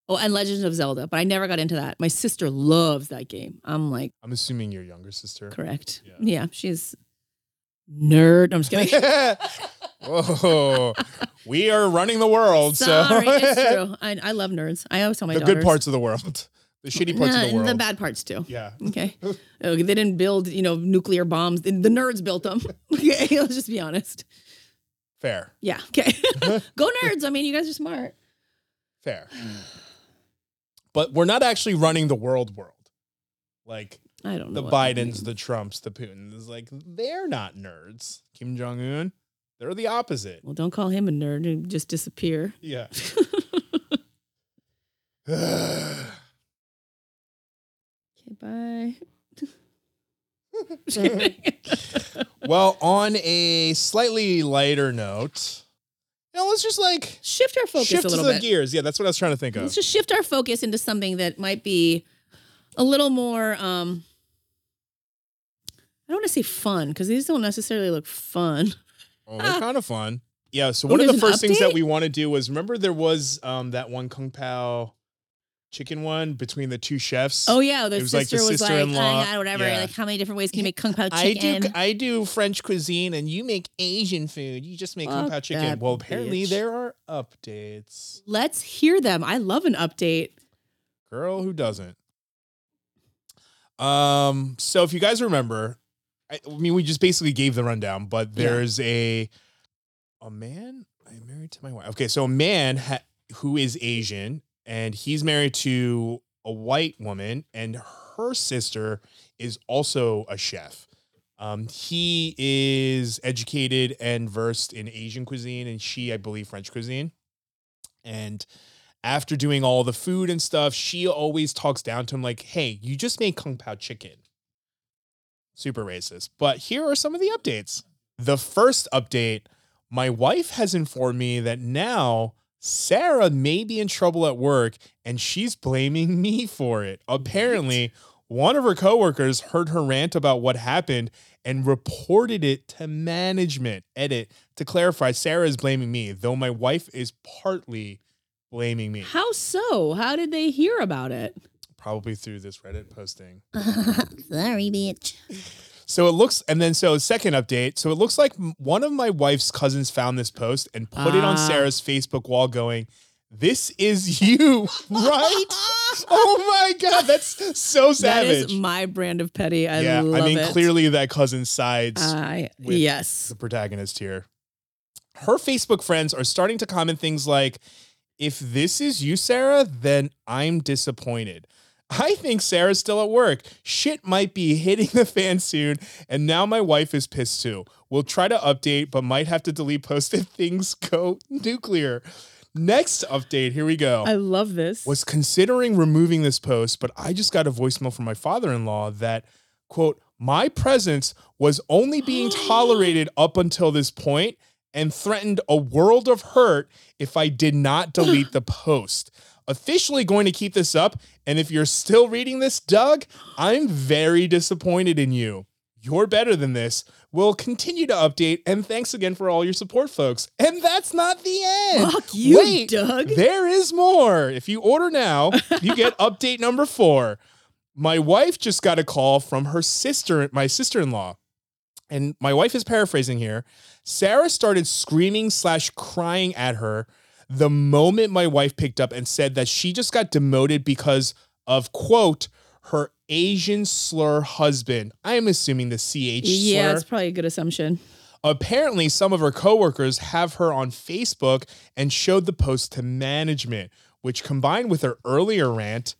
Oh, and Legends of Zelda, but I never got into that. My sister loves that game. I'm like, I'm assuming your younger sister. correct. Yeah. Yeah, she's nerd. I'm just kidding. Whoa, we are running the world. Sorry, so it's true. I, I love nerds. I always tell my the daughters. good parts of the world, the shitty parts Nah, of the world. The bad parts too. yeah. Okay. Oh, they didn't build, you know, nuclear bombs. The the nerds built them. Okay, let's just be honest. Fair. Yeah. Okay. Go nerds. I mean, you guys are smart. Fair. But we're not actually running the world world. Like I don't know. the Bidens, the Trumps, the Putins, like they're not nerds. Kim Jong Un, they're the opposite. Well, don't call him a nerd and just disappear. Yeah. Okay, bye. well, on a slightly lighter note, you know, let's just like shift our focus shift a little the bit. gears. Yeah, that's what I was trying to think of. Let's just shift our focus into something that might be a little more. um I don't want to say fun because these don't necessarily look fun. Oh, they're kind of fun. Yeah. So Oh, one of the first things that we want to do was remember there was um that one Kung Pao chicken one between the two chefs. Oh yeah, the It was like sister the was like, oh, whatever. Yeah. Like, how many different ways can you make kung pao chicken? I do I do French cuisine and you make Asian food. You just make Kung Pao chicken. Well, apparently bitch. there are updates. Let's hear them. I love an update. Girl, who doesn't? Um, so if you guys remember, I, I mean, we just basically gave the rundown, but there's a a man. I'm married to my wife. Okay, so a man ha- who is Asian, and he's married to a white woman, and her sister is also a chef. Um, he is educated and versed in Asian cuisine, and she, I believe, French cuisine. And after doing all the food and stuff, she always talks down to him like, "Hey, you just made kung pao chicken." Super racist. But here are some of the updates. The first update, my wife has informed me that now Sarah may be in trouble at work and she's blaming me for it. Apparently, one of her coworkers heard her rant about what happened and reported it to management. Edit to clarify, Sarah is blaming me, though my wife is partly blaming me. How so? How did they hear about it? Probably through this Reddit posting. Sorry, bitch. So it looks, and then so second update. So it looks like one of my wife's cousins found this post and put it on Ah. Sarah's Facebook wall, going, "This is you, right?" oh my god, that's so That savage. is my brand of petty. I yeah, I mean, it. clearly that cousin sides I with yes. the protagonist here. Her Facebook friends are starting to comment things like, if this is you, Sarah, then I'm disappointed. I think Sarah's still at work. Shit might be hitting the fan soon, and now my wife is pissed too. We'll try to update, but might have to delete post if things go nuclear. Next update, here we go I love this. was considering removing this post, but I just got a voicemail from my father in law that, quote, my presence was only being tolerated up until this point and threatened a world of hurt if I did not delete the post. Officially going to keep this up. And if you're still reading this, Doug, I'm very disappointed in you. You're better than this. We'll continue to update. And thanks again for all your support, folks. And that's not the end. Fuck you, Wait, Doug. there is more. If you order now, you get update number four. My wife just got a call from her sister, my sister in law. And my wife is paraphrasing here. Sarah started screaming slash crying at her the moment my wife picked up and said that she just got demoted because of, quote, her Asian slur husband. I am assuming the CH yeah, slur it's probably a good assumption. apparently some of her coworkers have her on Facebook and showed the post to management, which combined with her earlier rant,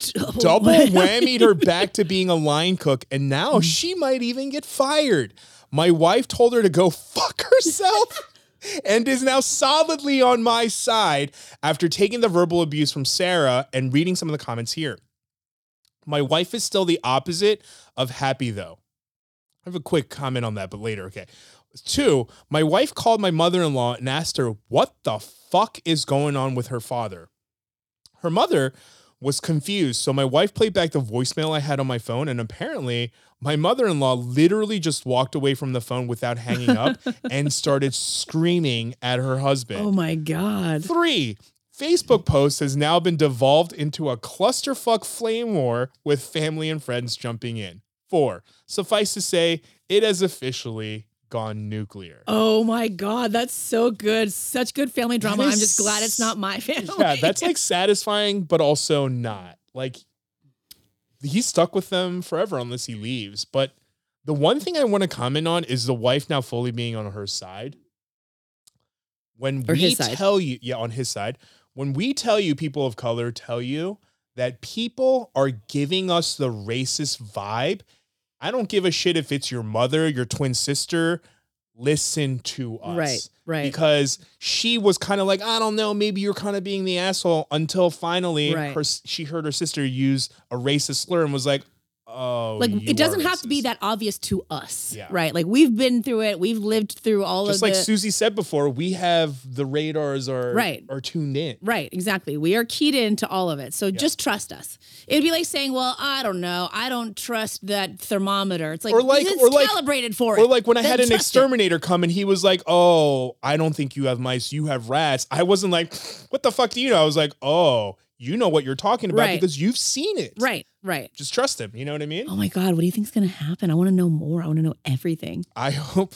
double whammied her back to being a line cook, and now mm. she might even get fired. My wife told her to go fuck herself. And is now solidly on my side after taking the verbal abuse from Sarah and reading some of the comments here. My wife is still the opposite of happy, though. I have a quick comment on that, but later. Okay. Two, my wife called my mother in law and asked her what the fuck is going on with her father. Her mother was confused, so my wife played back the voicemail I had on my phone, and apparently, my mother in law literally just walked away from the phone without hanging up and started screaming at her husband. Oh my god. Three, Facebook post has now been devolved into a clusterfuck flame war with family and friends jumping in. Four, suffice to say, it has officially gone nuclear. Oh my god, that's so good. Such good family drama. That I'm just glad it's not my family. Yeah, that's like satisfying, but also not. Like he's stuck with them forever unless he leaves. But the one thing I want to comment on is the wife now fully being on her side. When Or we tell you, yeah, on his side, when we tell you, people of color tell you that people are giving us the racist vibe. I don't give a shit if it's your mother, your twin sister. Listen to us right, right. because she was kind of like, I don't know, maybe you're kind of being the asshole until finally Right. her she heard her sister use a racist slur and was like, oh, like it doesn't have to be that obvious to us. Yeah. Right. Like we've been through it. We've lived through all of it. Just of like the Susie said before, we have the radars are Right. are tuned in. Right, exactly. We are keyed into all of it. So just trust us. It'd be like saying, Well, I don't know. I don't trust that thermometer. It's like, Or like- it's or like- calibrated for it. Or like when I had an trust it. exterminator come and he was like, "Oh, I don't think you have mice, you have rats." I wasn't like, "What the fuck do you know?" I was like, "Oh, you know what you're talking about Right. because you've seen it." Right, right. Just trust him. You know what I mean? Oh my God, what do you think's gonna happen? I want to know more. I want to know everything. I hope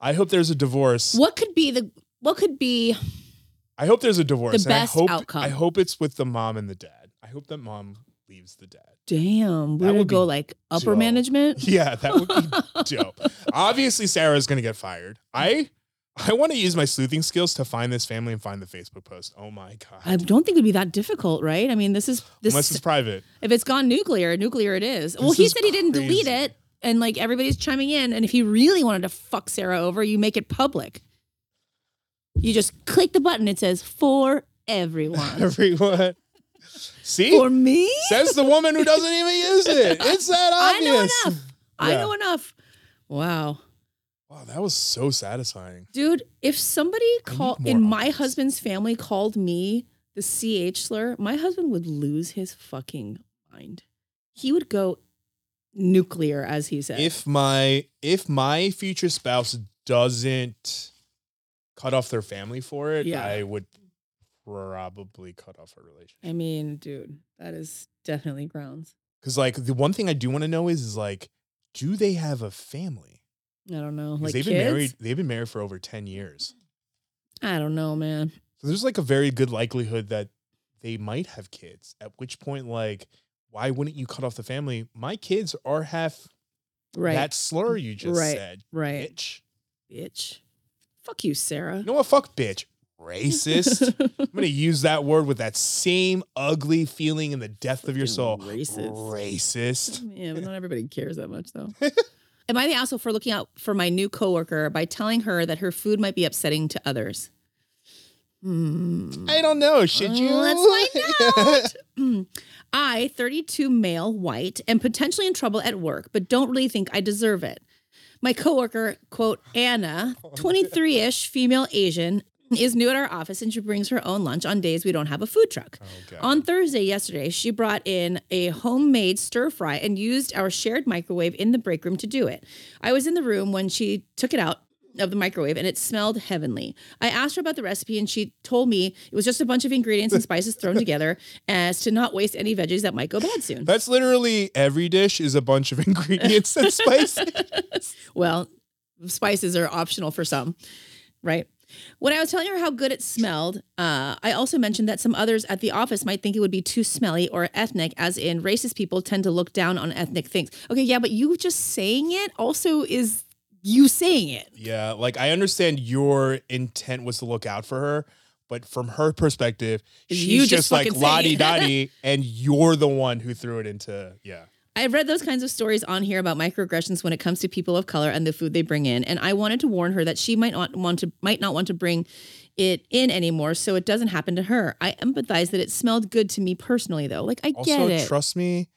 I hope there's a divorce. What could be the what could be I hope there's a divorce. The and best I hope, outcome. I hope it's with the mom and the dad. I hope that mom leaves the dad. damn, gonna would go like upper dope. management? Yeah, that would be dope. Obviously, Sarah's gonna get fired. I I want to use my sleuthing skills to find this family and find the Facebook post. Oh my god! I don't think it'd be that difficult, right? I mean, this is this Unless it's private. if it's gone nuclear, nuclear it is. well, he is said he didn't delete it, and like everybody's chiming in. And if he really wanted to fuck Sarah over, you make it public. You just click the button. It says for everyone. Everyone, see, for me, says the woman who doesn't even use it. It's that obvious. I know enough. I know enough. Wow. Wow, that was so satisfying. Dude, if somebody called in my husband's family called me the CH slur, my husband would lose his fucking mind. He would go nuclear, as he said. If my if my future spouse doesn't cut off their family for it, Yeah. I would probably cut off our relationship. I mean, dude, that is definitely grounds. Because like the one thing I do want to know is is like, do they have a family? I don't know. Like they've kids? been married. They've been married for over ten years. I don't know, man. So there's like a very good likelihood that they might have kids. At which point, like, why wouldn't you cut off the family? My kids are half Right. that slur you just Right. said. right. Bitch. Bitch. Fuck you, Sarah. You know what? Fuck bitch. Racist. I'm gonna use that word with that same ugly feeling in the depth of your soul. Racist. Racist. Yeah, but not everybody cares that much though. Am I the asshole for looking out for my new coworker by telling her that her food might be upsetting to others? Hmm. I don't know. Should you? Let's find out. I, 32 male, white, am potentially in trouble at work, but don't really think I deserve it. My coworker, quote, Anna, 23 ish, female Asian, is new at our office and she brings her own lunch on days we don't have a food truck. Oh, On Thursday, yesterday, she brought in a homemade stir fry and used our shared microwave in the break room to do it. I was in the room when she took it out of the microwave and it smelled heavenly. I asked her about the recipe and she told me it was just a bunch of ingredients and spices thrown together as to not waste any veggies that might go bad soon. That's literally every dish is a bunch of ingredients and spices. Well, spices are optional for some, right? When I was telling her how good it smelled, uh, I also mentioned that some others at the office might think it would be too smelly or ethnic, as in racist people tend to look down on ethnic things. Okay, yeah, but you just saying it also is you saying it. Yeah, like I understand your intent was to look out for her, but from her perspective, You she's just just, like lottie dottie, and you're the one who threw it into yeah. I've read those kinds of stories on here about microaggressions when it comes to people of color and the food they bring in, and I wanted to warn her that she might not want to might not want to bring it in anymore, so it doesn't happen to her. I empathize that it smelled good to me personally, though. Like I Also, get it. trust me,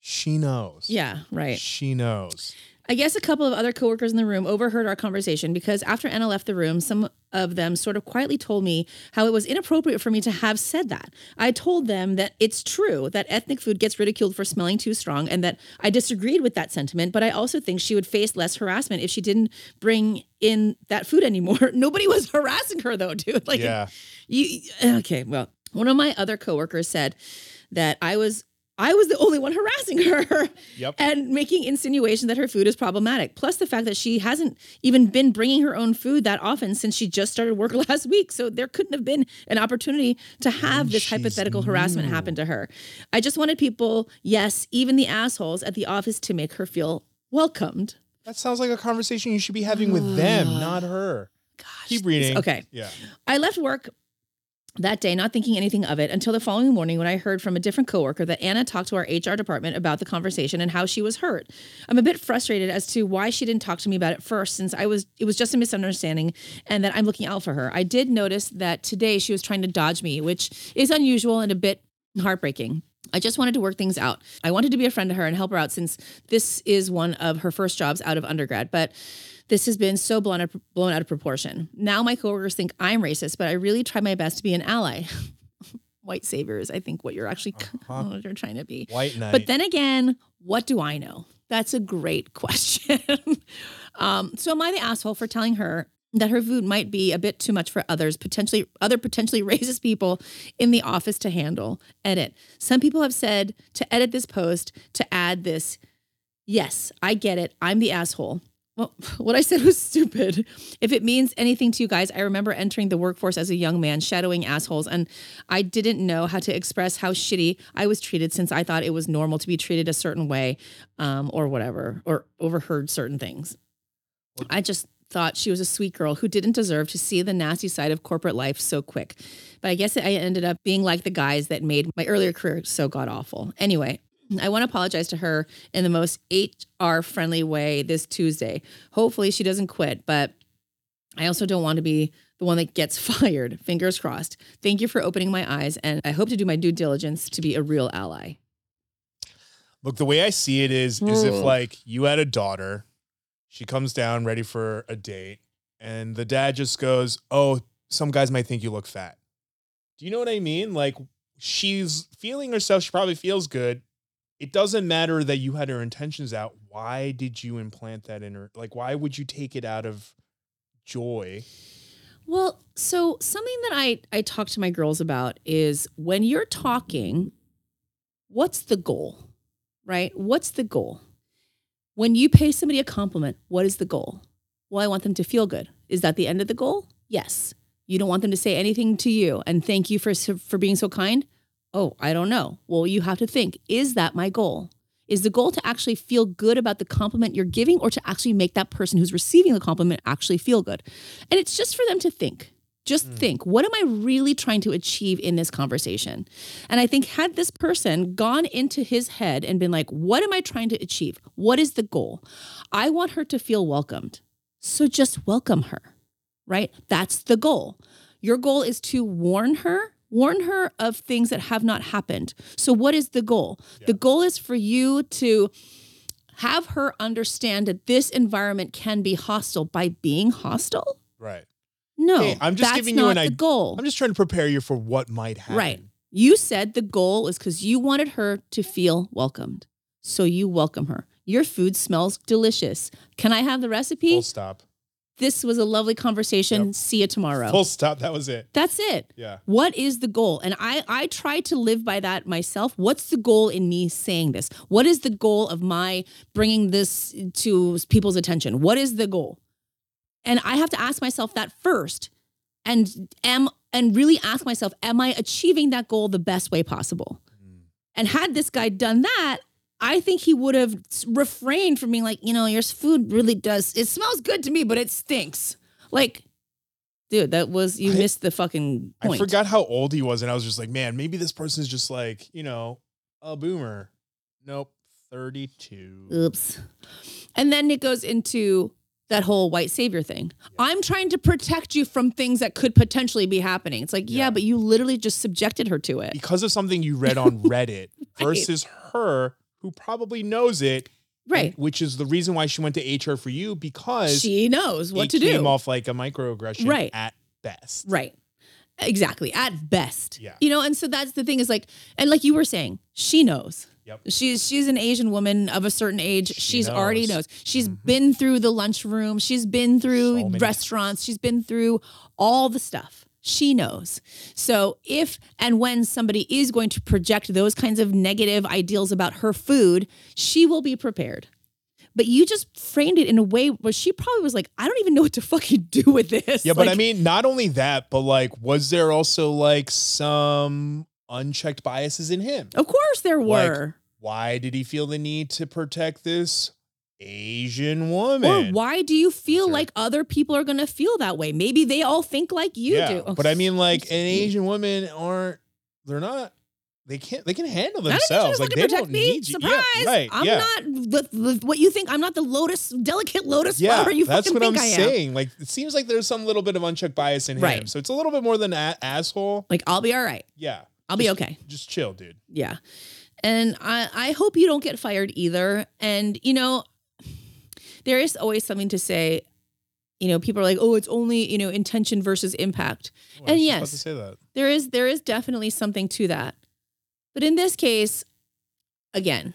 she knows. yeah, right. she knows. I guess a couple of other coworkers in the room overheard our conversation because after Anna left the room, some of them sort of quietly told me how it was inappropriate for me to have said that. I told them that it's true that ethnic food gets ridiculed for smelling too strong and that I disagreed with that sentiment, but I also think she would face less harassment if she didn't bring in that food anymore. Nobody was harassing her though, dude. Like yeah. you okay, well, one of my other coworkers said that I was I was the only one harassing her Yep. and making insinuations that her food is problematic. Plus the fact that she hasn't even been bringing her own food that often since she just started work last week. So there couldn't have been an opportunity to oh, have And this hypothetical harassment happen to her. I just wanted people, yes, even the assholes at the office to make her feel welcomed. That sounds like a conversation you should be having with them, ah. not her. Gosh. Keep reading. Okay. Yeah. I left work that day not thinking anything of it until the following morning when I heard from a different coworker that Anna talked to our HR department about the conversation and how she was hurt. I'm a bit frustrated as to why she didn't talk to me about it first since I was it was just a misunderstanding and that I'm looking out for her. I did notice that today she was trying to dodge me, which is unusual and a bit heartbreaking. I just wanted to work things out. I wanted to be a friend to her and help her out since this is one of her first jobs out of undergrad, but this has been so blown out, blown out of proportion. Now my coworkers think I'm racist, but I really try my best to be an ally. White savior is, I think, what you're actually Uh-huh. what you're trying to be. White knight. But then again, what do I know? That's a great question. um, so am I the asshole for telling her that her food might be a bit too much for others, potentially other potentially racist people in the office to handle? Edit. Some people have said to edit this post to add this. Yes, I get it. I'm the asshole. Well, what I said was stupid. If it means anything to you guys, I remember entering the workforce as a young man, shadowing assholes, and I didn't know how to express how shitty I was treated since I thought it was normal to be treated a certain way um, or whatever, or overheard certain things. I just thought she was a sweet girl who didn't deserve to see the nasty side of corporate life so quick. But I guess I ended up being like the guys that made my earlier career so god awful. Anyway, I want to apologize to her in the most HR friendly way this Tuesday. Hopefully, she doesn't quit, but I also don't want to be the one that gets fired. Fingers crossed. Thank you for opening my eyes, and I hope to do my due diligence to be a real ally. Look, the way I see it is, is if hmm. like you had a daughter, she comes down ready for a date, and the dad just goes, "Oh, some guys might think you look fat." Do you know what I mean? Like she's feeling herself. She probably feels good. It doesn't matter that you had her intentions out. Why did you implant that in her? Like, why would you take it out of joy? Well, so something that I I talk to my girls about is when you're talking, what's the goal? Right? What's the goal? When you pay somebody a compliment, what is the goal? Well, I want them to feel good. Is that the end of the goal? Yes. You don't want them to say anything to you and thank you for for being so kind? Oh, I don't know. Well, you have to think, is that my goal? Is the goal to actually feel good about the compliment you're giving or to actually make that person who's receiving the compliment actually feel good? And it's just for them to think. Just Mm. think, what am I really trying to achieve in this conversation? And I think, had this person gone into his head and been like, what am I trying to achieve? What is the goal? I want her to feel welcomed. So just welcome her, right? That's the goal. Your goal is to warn her, warn her of things that have not happened. So, what is the goal? The goal is for you to have her understand that this environment can be hostile by being hostile. Right. No, Hey, I'm just giving you an the id- goal. I'm just trying to prepare you for what might happen. Right. You said the goal is because you wanted her to feel welcomed. So you welcome her. Your food smells delicious. Can I have the recipe? Full stop. This was a lovely conversation. Yep. See you tomorrow. Full stop. That was it. That's it. Yeah. What is the goal? And I I try to live by that myself. What's the goal in me saying this? What is the goal of my bringing this to people's attention? What is the goal? And I have to ask myself that first. And am and really ask myself, am I achieving that goal the best way possible? Mm. And had this guy done that, I think he would have refrained from being like, you know, your food really does. It smells good to me, but it stinks. Like, dude, that was you I- missed the fucking I forgot how old he was, and I was just like, man, maybe this person's just like, you know, a boomer. Nope, 32. Oops. And then it goes into that whole white savior thing. I'm trying to protect you from things that could potentially be happening. It's like, yeah, Yeah. but you literally just subjected her to it. Because of something you read on Reddit versus her who probably knows it Right. Which is the reason why she went to HR for you because She knows what to came do. Came off like a microaggression Right. at best. Right. Exactly. At best. Yeah. You know, and so that's the thing is like, and like you were saying, she knows. Yep. She's she's an Asian woman of a certain age. She she's already knows. knows. She's Mhm. been through the lunchroom. She's been through So restaurants. She's been through all the stuff. She knows. So if and when somebody is going to project those kinds of negative ideals about her food, she will be prepared. But you just framed it in a way where she probably was like, I don't even know what to fucking do with this. Yeah, but I mean, not only that, but like, was there also like some unchecked biases in him? Of course there Like, were. Why did he feel the need to protect this Asian woman. Or why do you feel Sure. like other people are going to feel that way? Maybe they all think like you yeah, do. but I mean, like, an Asian woman aren't. They're not. They can't. They can handle I don't need you themselves. Like they don't me. need you. Surprise! Yeah, right. I'm yeah. not the, the, what you think. I'm not the lotus, delicate lotus yeah, flower you that's fucking what I'm I am. saying. Like, it seems like there's some little bit of unchecked bias in him. So it's a little bit more than a- asshole. Like I'll be all right. Yeah, I'll be okay. just chill, dude. Yeah. And I, I hope you don't get fired either. And, you know, there is always something to say. You know, people are like, oh, it's only, you know, intention versus impact. Oh, And was just about yes. to say that. There is there is definitely something to that. But in this case, again,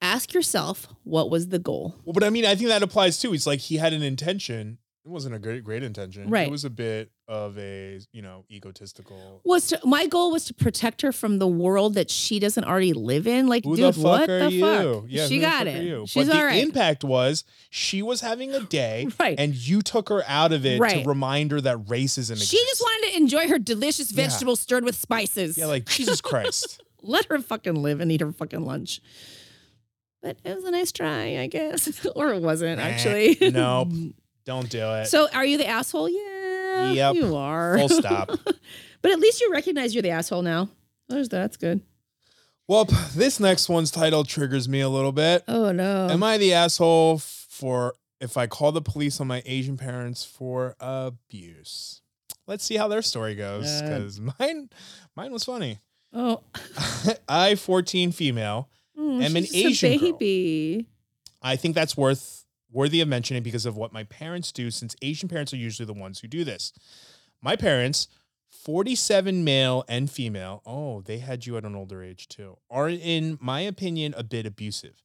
ask yourself what was the goal? Well, but I mean, I think that applies too. It's like he had an intention. It wasn't a great, great intention. Right. It was a bit of a, you know, egotistical. Was to my goal was to protect her from the world that she doesn't already live in. Like, Who dude, the fuck what are the you? fuck? Yeah, she got it. She's but all the right. impact was she was having a day, right. and you took her out of it Right. to remind her that racism exists. she just wanted to enjoy her delicious Yeah. vegetables stirred with spices. Yeah, like Jesus Christ. Let her fucking live and eat her fucking lunch. But it was a nice try, I guess. or it wasn't, actually. nope. Don't do it. So are you the asshole? Yeah. Yep. You are. Full stop. but at least you recognize you're the asshole now. There's that's good. well, this next one's title triggers me a little bit. Oh no. Am I the asshole for if I call the police on my Asian parents for abuse? Let's see how their story goes Uh. because mine, mine was funny. oh. I, 14 female. Mm, am an she's just a Asian girl. baby. I think that's worth worthy of mentioning because of what my parents do, since Asian parents are usually the ones who do this. My parents, 47 male and female, oh, they had you at an older age too, are in my opinion a bit abusive.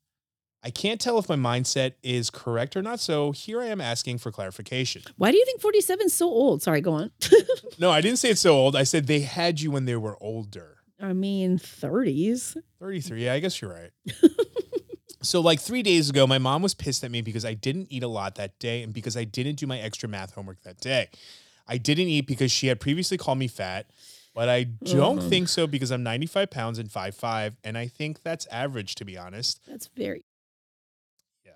I can't tell if my mindset is correct or not, so here I am asking for clarification. Why do you think 47 is so old? Sorry, go on. No, I didn't say it's so old. I said they had you when they were older. I mean, 30s. 33. Yeah, I guess you're right. so, like three days ago, my mom was pissed at me because I didn't eat a lot that day and because I didn't do my extra math homework that day. I didn't eat because she had previously called me fat, but I don't Ugh. think so because I'm 95 pounds and 5'5, and I think that's average, to be honest. That's very. Yeah.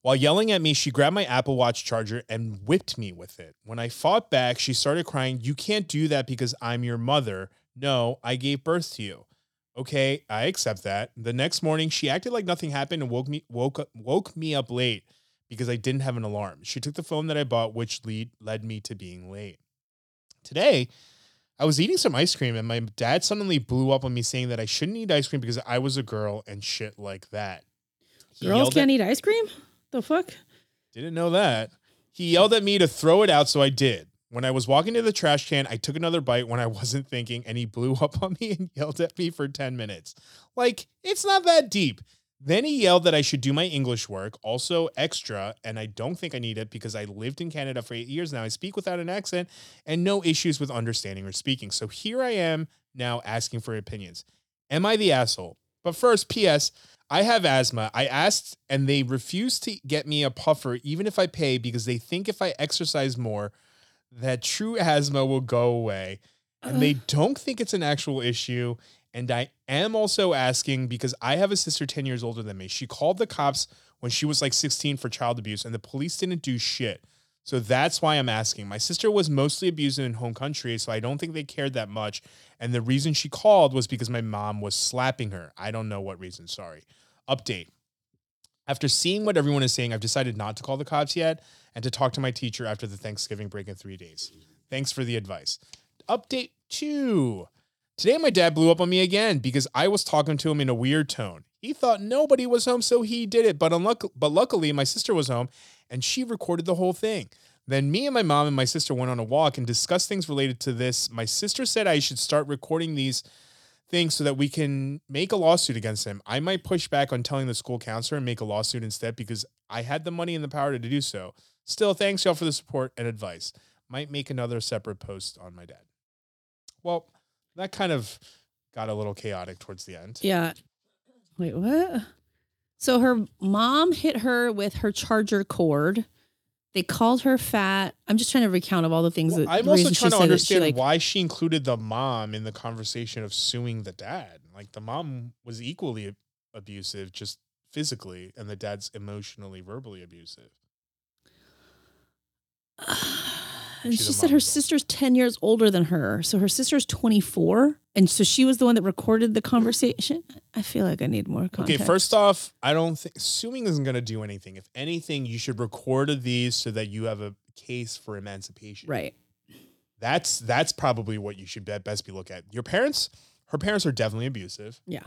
While yelling at me, she grabbed my Apple Watch charger and whipped me with it. When I fought back, she started crying, You can't do that because I'm your mother. No, I gave birth to you. Okay, I accept that. The next morning, she acted like nothing happened and woke me woke up woke me up late because I didn't have an alarm. She took the phone that I bought, which lead led me to being late. Today, I was eating some ice cream and my dad suddenly blew up on me saying that I shouldn't eat ice cream because I was a girl and shit like that. He Girls can't eat ice cream? The fuck? didn't know that. He yelled at me to throw it out, so I did. When I was walking to the trash can, I took another bite when I wasn't thinking, and he blew up on me and yelled at me for 10 minutes. Like, it's not that deep. Then he yelled that I should do my English work, also extra, and I don't think I need it because I lived in Canada for eight years now. I speak without an accent and no issues with understanding or speaking. So here I am now asking for opinions. Am I the asshole? But first, P.S. I have asthma. I asked and they refuse to get me a puffer even if I pay because they think if I exercise more, that true asthma will go away. And they don't think it's an actual issue. And I am also asking because I have a sister 10 years older than me. She called the cops when she was like 16 for child abuse, and the police didn't do shit. So that's why I'm asking. My sister was mostly abused in home country, so I don't think they cared that much. And the reason she called was because my mom was slapping her. I don't know what reason. Sorry. Update. After seeing what everyone is saying, I've decided not to call the cops yet and to talk to my teacher after the Thanksgiving break in three days. Thanks for the advice. Update two. Today, my dad blew up on me again because I was talking to him in a weird tone. He thought nobody was home, so he did it. But unluck- but luckily, my sister was home, and she recorded the whole thing. Then me and my mom and my sister went on a walk and discussed things related to this. My sister said I should start recording these things so that we can make a lawsuit against him. I might push back on telling the school counselor and make a lawsuit instead because I had the money and the power to do so. Still, thanks y'all for the support and advice. Might make another separate post on my dad. Well, that kind of got a little chaotic towards the end. Yeah. Wait, what? So her mom hit her with her charger cord. They called her fat. I'm just trying to recount of all the things Well, that I'm also trying to that she, understand like, why she included the mom in the conversation of suing the dad. Like the mom was equally abusive, just physically, and the dad's emotionally, verbally abusive. And She's she said her sister's 10 years older than her. So her sister's 24. And so she was the one that recorded the conversation. I feel like I need more context. Okay, first off, I don't think suing isn't going to do anything. If anything, you should record these so that you have a case for emancipation. Right. That's that's probably what you should best be look at. Your parents, her parents are definitely abusive. Yeah.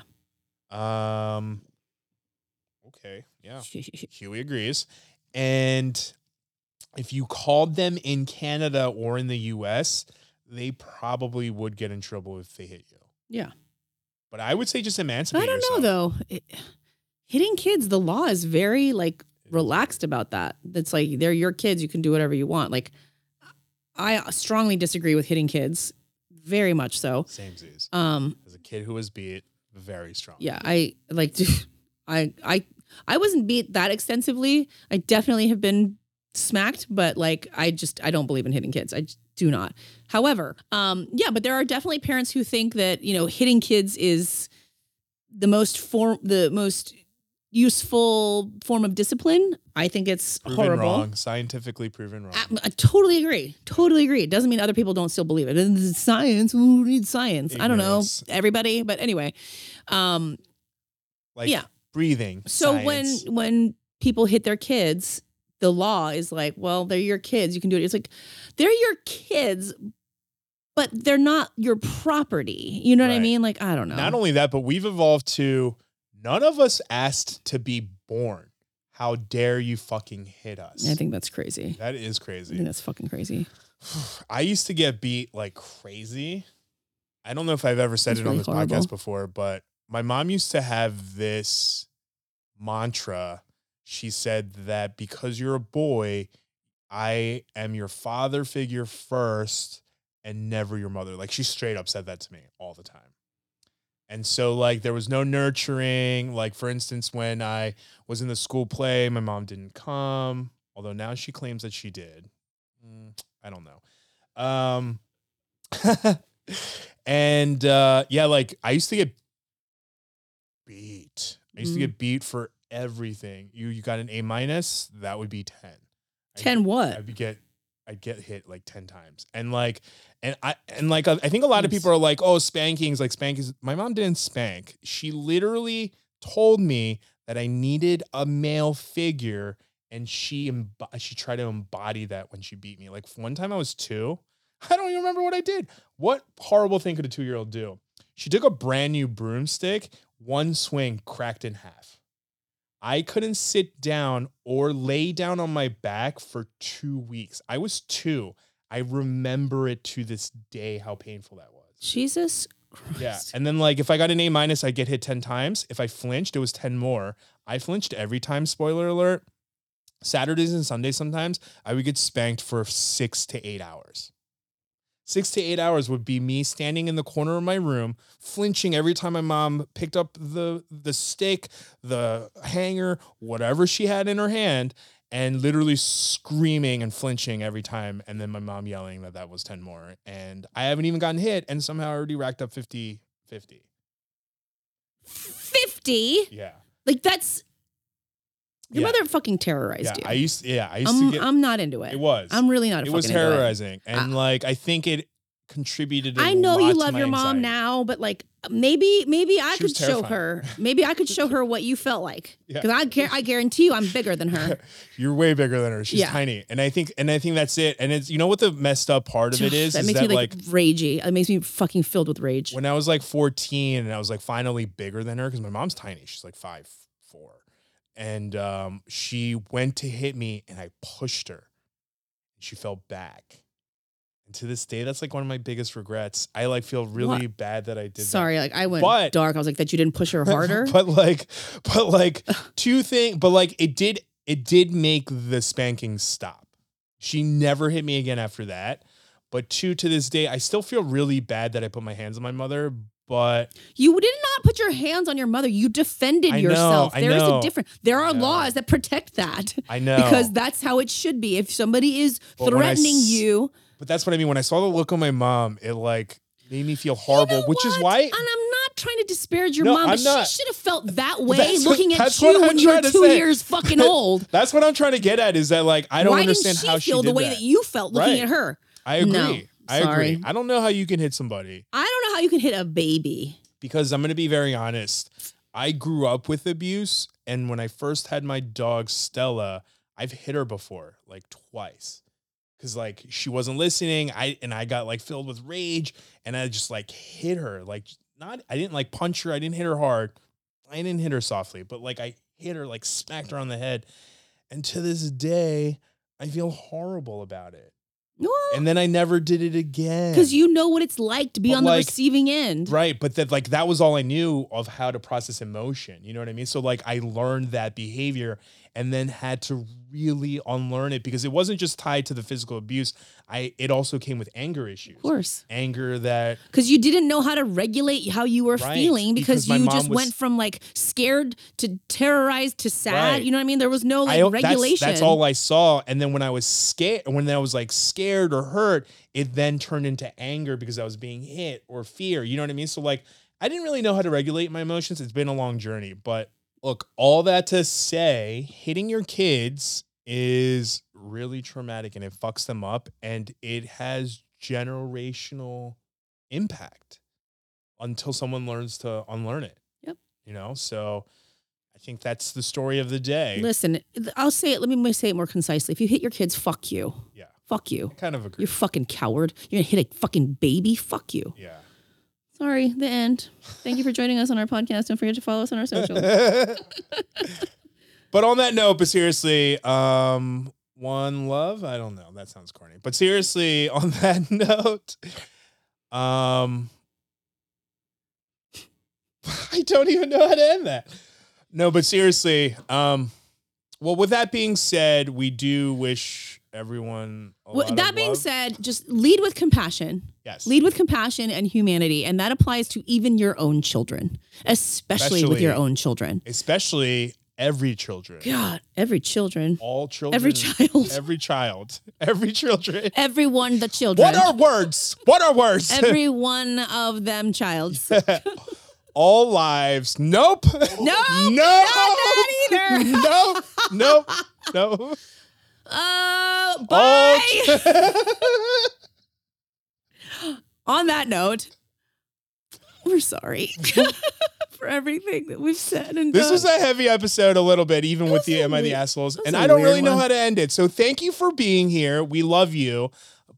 Um. Okay. Yeah. Huey agrees. And if you called them in Canada or in the US, they probably would get in trouble if they hit you. Yeah. But I would say just emancipate I don't yourself. know though. It, hitting kids, the law is very like relaxed about that. It's like they're your kids. You can do whatever you want. Like I strongly disagree with hitting kids, very much so. Same Z's. Um, As a kid who was beat, very strong. yeah, I like. I I I wasn't beat that extensively. I definitely have been smacked, but like I just I don't believe in hitting kids. I do not. However, um, yeah, but there are definitely parents who think that you know hitting kids is the most form the most useful form of discipline. I think it's Proven horrible. wrong. Scientifically proven wrong. I, I totally agree. Totally agree. It doesn't mean other people don't still believe it. And it's science. Who needs science? I don't know. Everybody, but anyway. Um, like yeah. breathing. so science. when when people hit their kids, the law is like, well, they're your kids. You can do it. It's like they're your kids, but they're not your property. You know what I mean? Like I don't know. Not only that, but we've evolved to none of us asked to be born. How dare you fucking hit us? I think that's crazy. that is I crazy. think that's fucking crazy. I used to get beat like crazy. I don't know if I've ever said it on this horrible. podcast before, but my mom used to have this mantra. She said that because you're a boy, I am your father figure first and never your mother. Like she straight up said that to me all the time. And so like there was no nurturing. Like for instance, when I was in the school play, my mom didn't come, although now she claims that she did. Mm, I don't know. Um and uh yeah, like I used to get beat. I used to Mm. get beat for everything. You you got an A minus, that would be 10. I'd Ten what? I'd get I'd get hit like 10 times. And like and I and like I think a lot of people are like, "Oh, spankings, like spankings." My mom didn't spank. She literally told me that I needed a male figure and she emb- she tried to embody that when she beat me. Like one time I was 2. I don't even remember what I did. What horrible thing could a 2-year-old do? She took a brand new broomstick, one swing cracked in half. I couldn't sit down or lay down on my back for two weeks. I was two. I remember it to this day how painful that was. Jesus Christ. Yeah. And then, like, if I got an A minus, I'd get hit 10 times. If I flinched, it was 10 more. I flinched every time, spoiler alert. Saturdays and Sundays, sometimes I would get spanked for six to eight hours. Six to eight hours would be me standing in the corner of my room, flinching every time my mom picked up the the stick, the hanger, whatever she had in her hand, and literally screaming and flinching every time. And then my mom yelling that that was 10 more. And I haven't even gotten hit and somehow I already racked up 50 50. 50? Yeah. Like that's your Yeah. mother fucking terrorized Yeah. you. I used yeah, I used I'm, to get I'm not into it. it was. I'm really not. Into it It was terrorizing. And uh, like I think it contributed. I know you love your mom now, but like maybe maybe I She could show her. Maybe I could show her what you felt like. Yeah. Because I gar- I guarantee you I'm bigger than her. You're way bigger than her. She's Yeah. tiny, and I think, and I think that's it. And it's you know what the messed up part of it is that is makes that me like, like ragey. It makes me fucking filled with rage. when I was like 14 and I was like finally bigger than her because my mom's tiny. She's like five four, and um, she went to hit me and I pushed her. She fell back. And to this day, that's like one of my biggest regrets. I like feel really bad that I did. that. Sorry, like I went But- dark. I was like that you didn't push her harder. but like, but like two things. But like, it did. It did make the spanking stop. She never hit me again after that. But two to this day, I still feel really bad that I put my hands on my mother. But you did not put your hands on your mother. You defended I know, yourself. I There is know. a difference. There are laws that protect that. I know Because that's how it should be. If somebody is But threatening s- you, But that's what I mean. When I saw the look on my mom, it like made me feel horrible. You know which is why And I'm not trying to disparage your No, mom, I'm but not. she should have felt that way That's what- looking at you when you were two say. years fucking old. that's what I'm trying to get at. Is that like I don't Why understand didn't she how she feel the way that. that. you felt looking Right. at her? I agree. No, I sorry. agree. I don't know how you can hit somebody. I don't know how you can hit a baby. because I'm going to be very honest. I grew up with abuse. And when I first had my dog, Stella, I've hit her before, like twice. Cause like she wasn't listening. I and I got like filled with rage and I just like hit her. Like not I didn't like punch her. I didn't hit her hard. I didn't hit her softly, but like I hit her, like smacked her on the head. And to this day, I feel horrible about it. And then I never did it again. Because you know what it's like to be But on the like- receiving end. Right, but that like that was all I knew of how to process emotion. You know what I mean? So like I learned that behavior and then had to really unlearn it because it wasn't just tied to the physical abuse. I it also came with anger issues. Of course. Anger that Because you didn't know how to regulate how you were Right, feeling because, because you just was- went from like scared to terrorized to sad. Right. You know what I mean? There was no like I that's, regulation. that's all I saw. And then when I was scared when I was like scared or hurt, it then turned into anger because I was being hit or fear. You know what I mean? So like I didn't really know how to regulate my emotions. It's been a long journey, but look, all that to say, hitting your kids is really traumatic and it fucks them up and it has generational impact until someone learns to unlearn it. Yep. You know, so I think that's the story of the day. Listen, I'll say it. Let me say it more concisely. If you hit your kids, fuck you. Yeah. Fuck you. I kind of agree. You're fucking coward. You're gonna hit a fucking baby. Fuck you. yeah. Sorry, the end. Thank you for joining us on our podcast. Don't forget to follow us on our social. but on that note, but seriously, um, one love. I don't know. That sounds corny. But seriously, on that note, um, I don't even know how to end that. No, but seriously, um, well, with that being said, we do wish everyone. A Well, that being love. said, just lead with compassion. Yes, Lead with compassion and humanity, and that applies to even your own children, especially, with your own children. especially every children, God, every children, all children, every child, every child, every children. everyone the children. What are words? What are words? every one of them childs? All lives. Nope. No, no. not either. no. Nope. No. Uh, All bye. On that note, we're sorry mm-hmm. for everything that we've said and done. this done. was a heavy episode, a little bit, even with the Am I the Assholes? And i don't really know how to end it. So thank you for being here. We love you.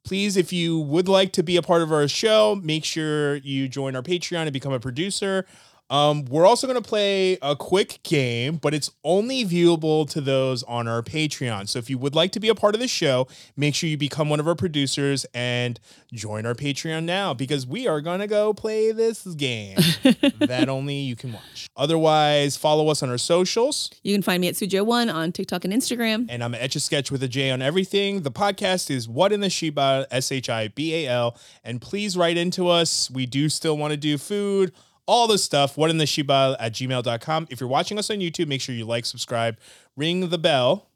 Please, if you would like to be a part of our show, make sure you join our Patreon and become a producer. Um, we're also going to play a quick game, but it's only viewable to those on our Patreon. So if you would like to be a part of the show, make sure you become one of our producers and join our Patreon now because we are going to go play this game that only you can watch. Otherwise, follow us on our socials. You can find me at Sujo1 on TikTok and Instagram. And I'm Etch a Sketch with a J on everything. The podcast is What in the Shibal, S H I B A L. And please write into us. We do still want to do food, all the stuff. What in the Shibal at gmail.com. If you're watching us on YouTube, make sure you like, subscribe, ring the bell,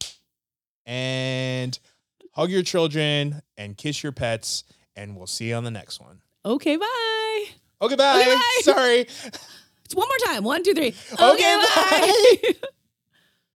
and hug your children and kiss your pets. And we'll see you on the next one. Okay, bye. Okay, bye. Okay, bye. Sorry. It's one more time. One, two, three. Okay, bye. bye.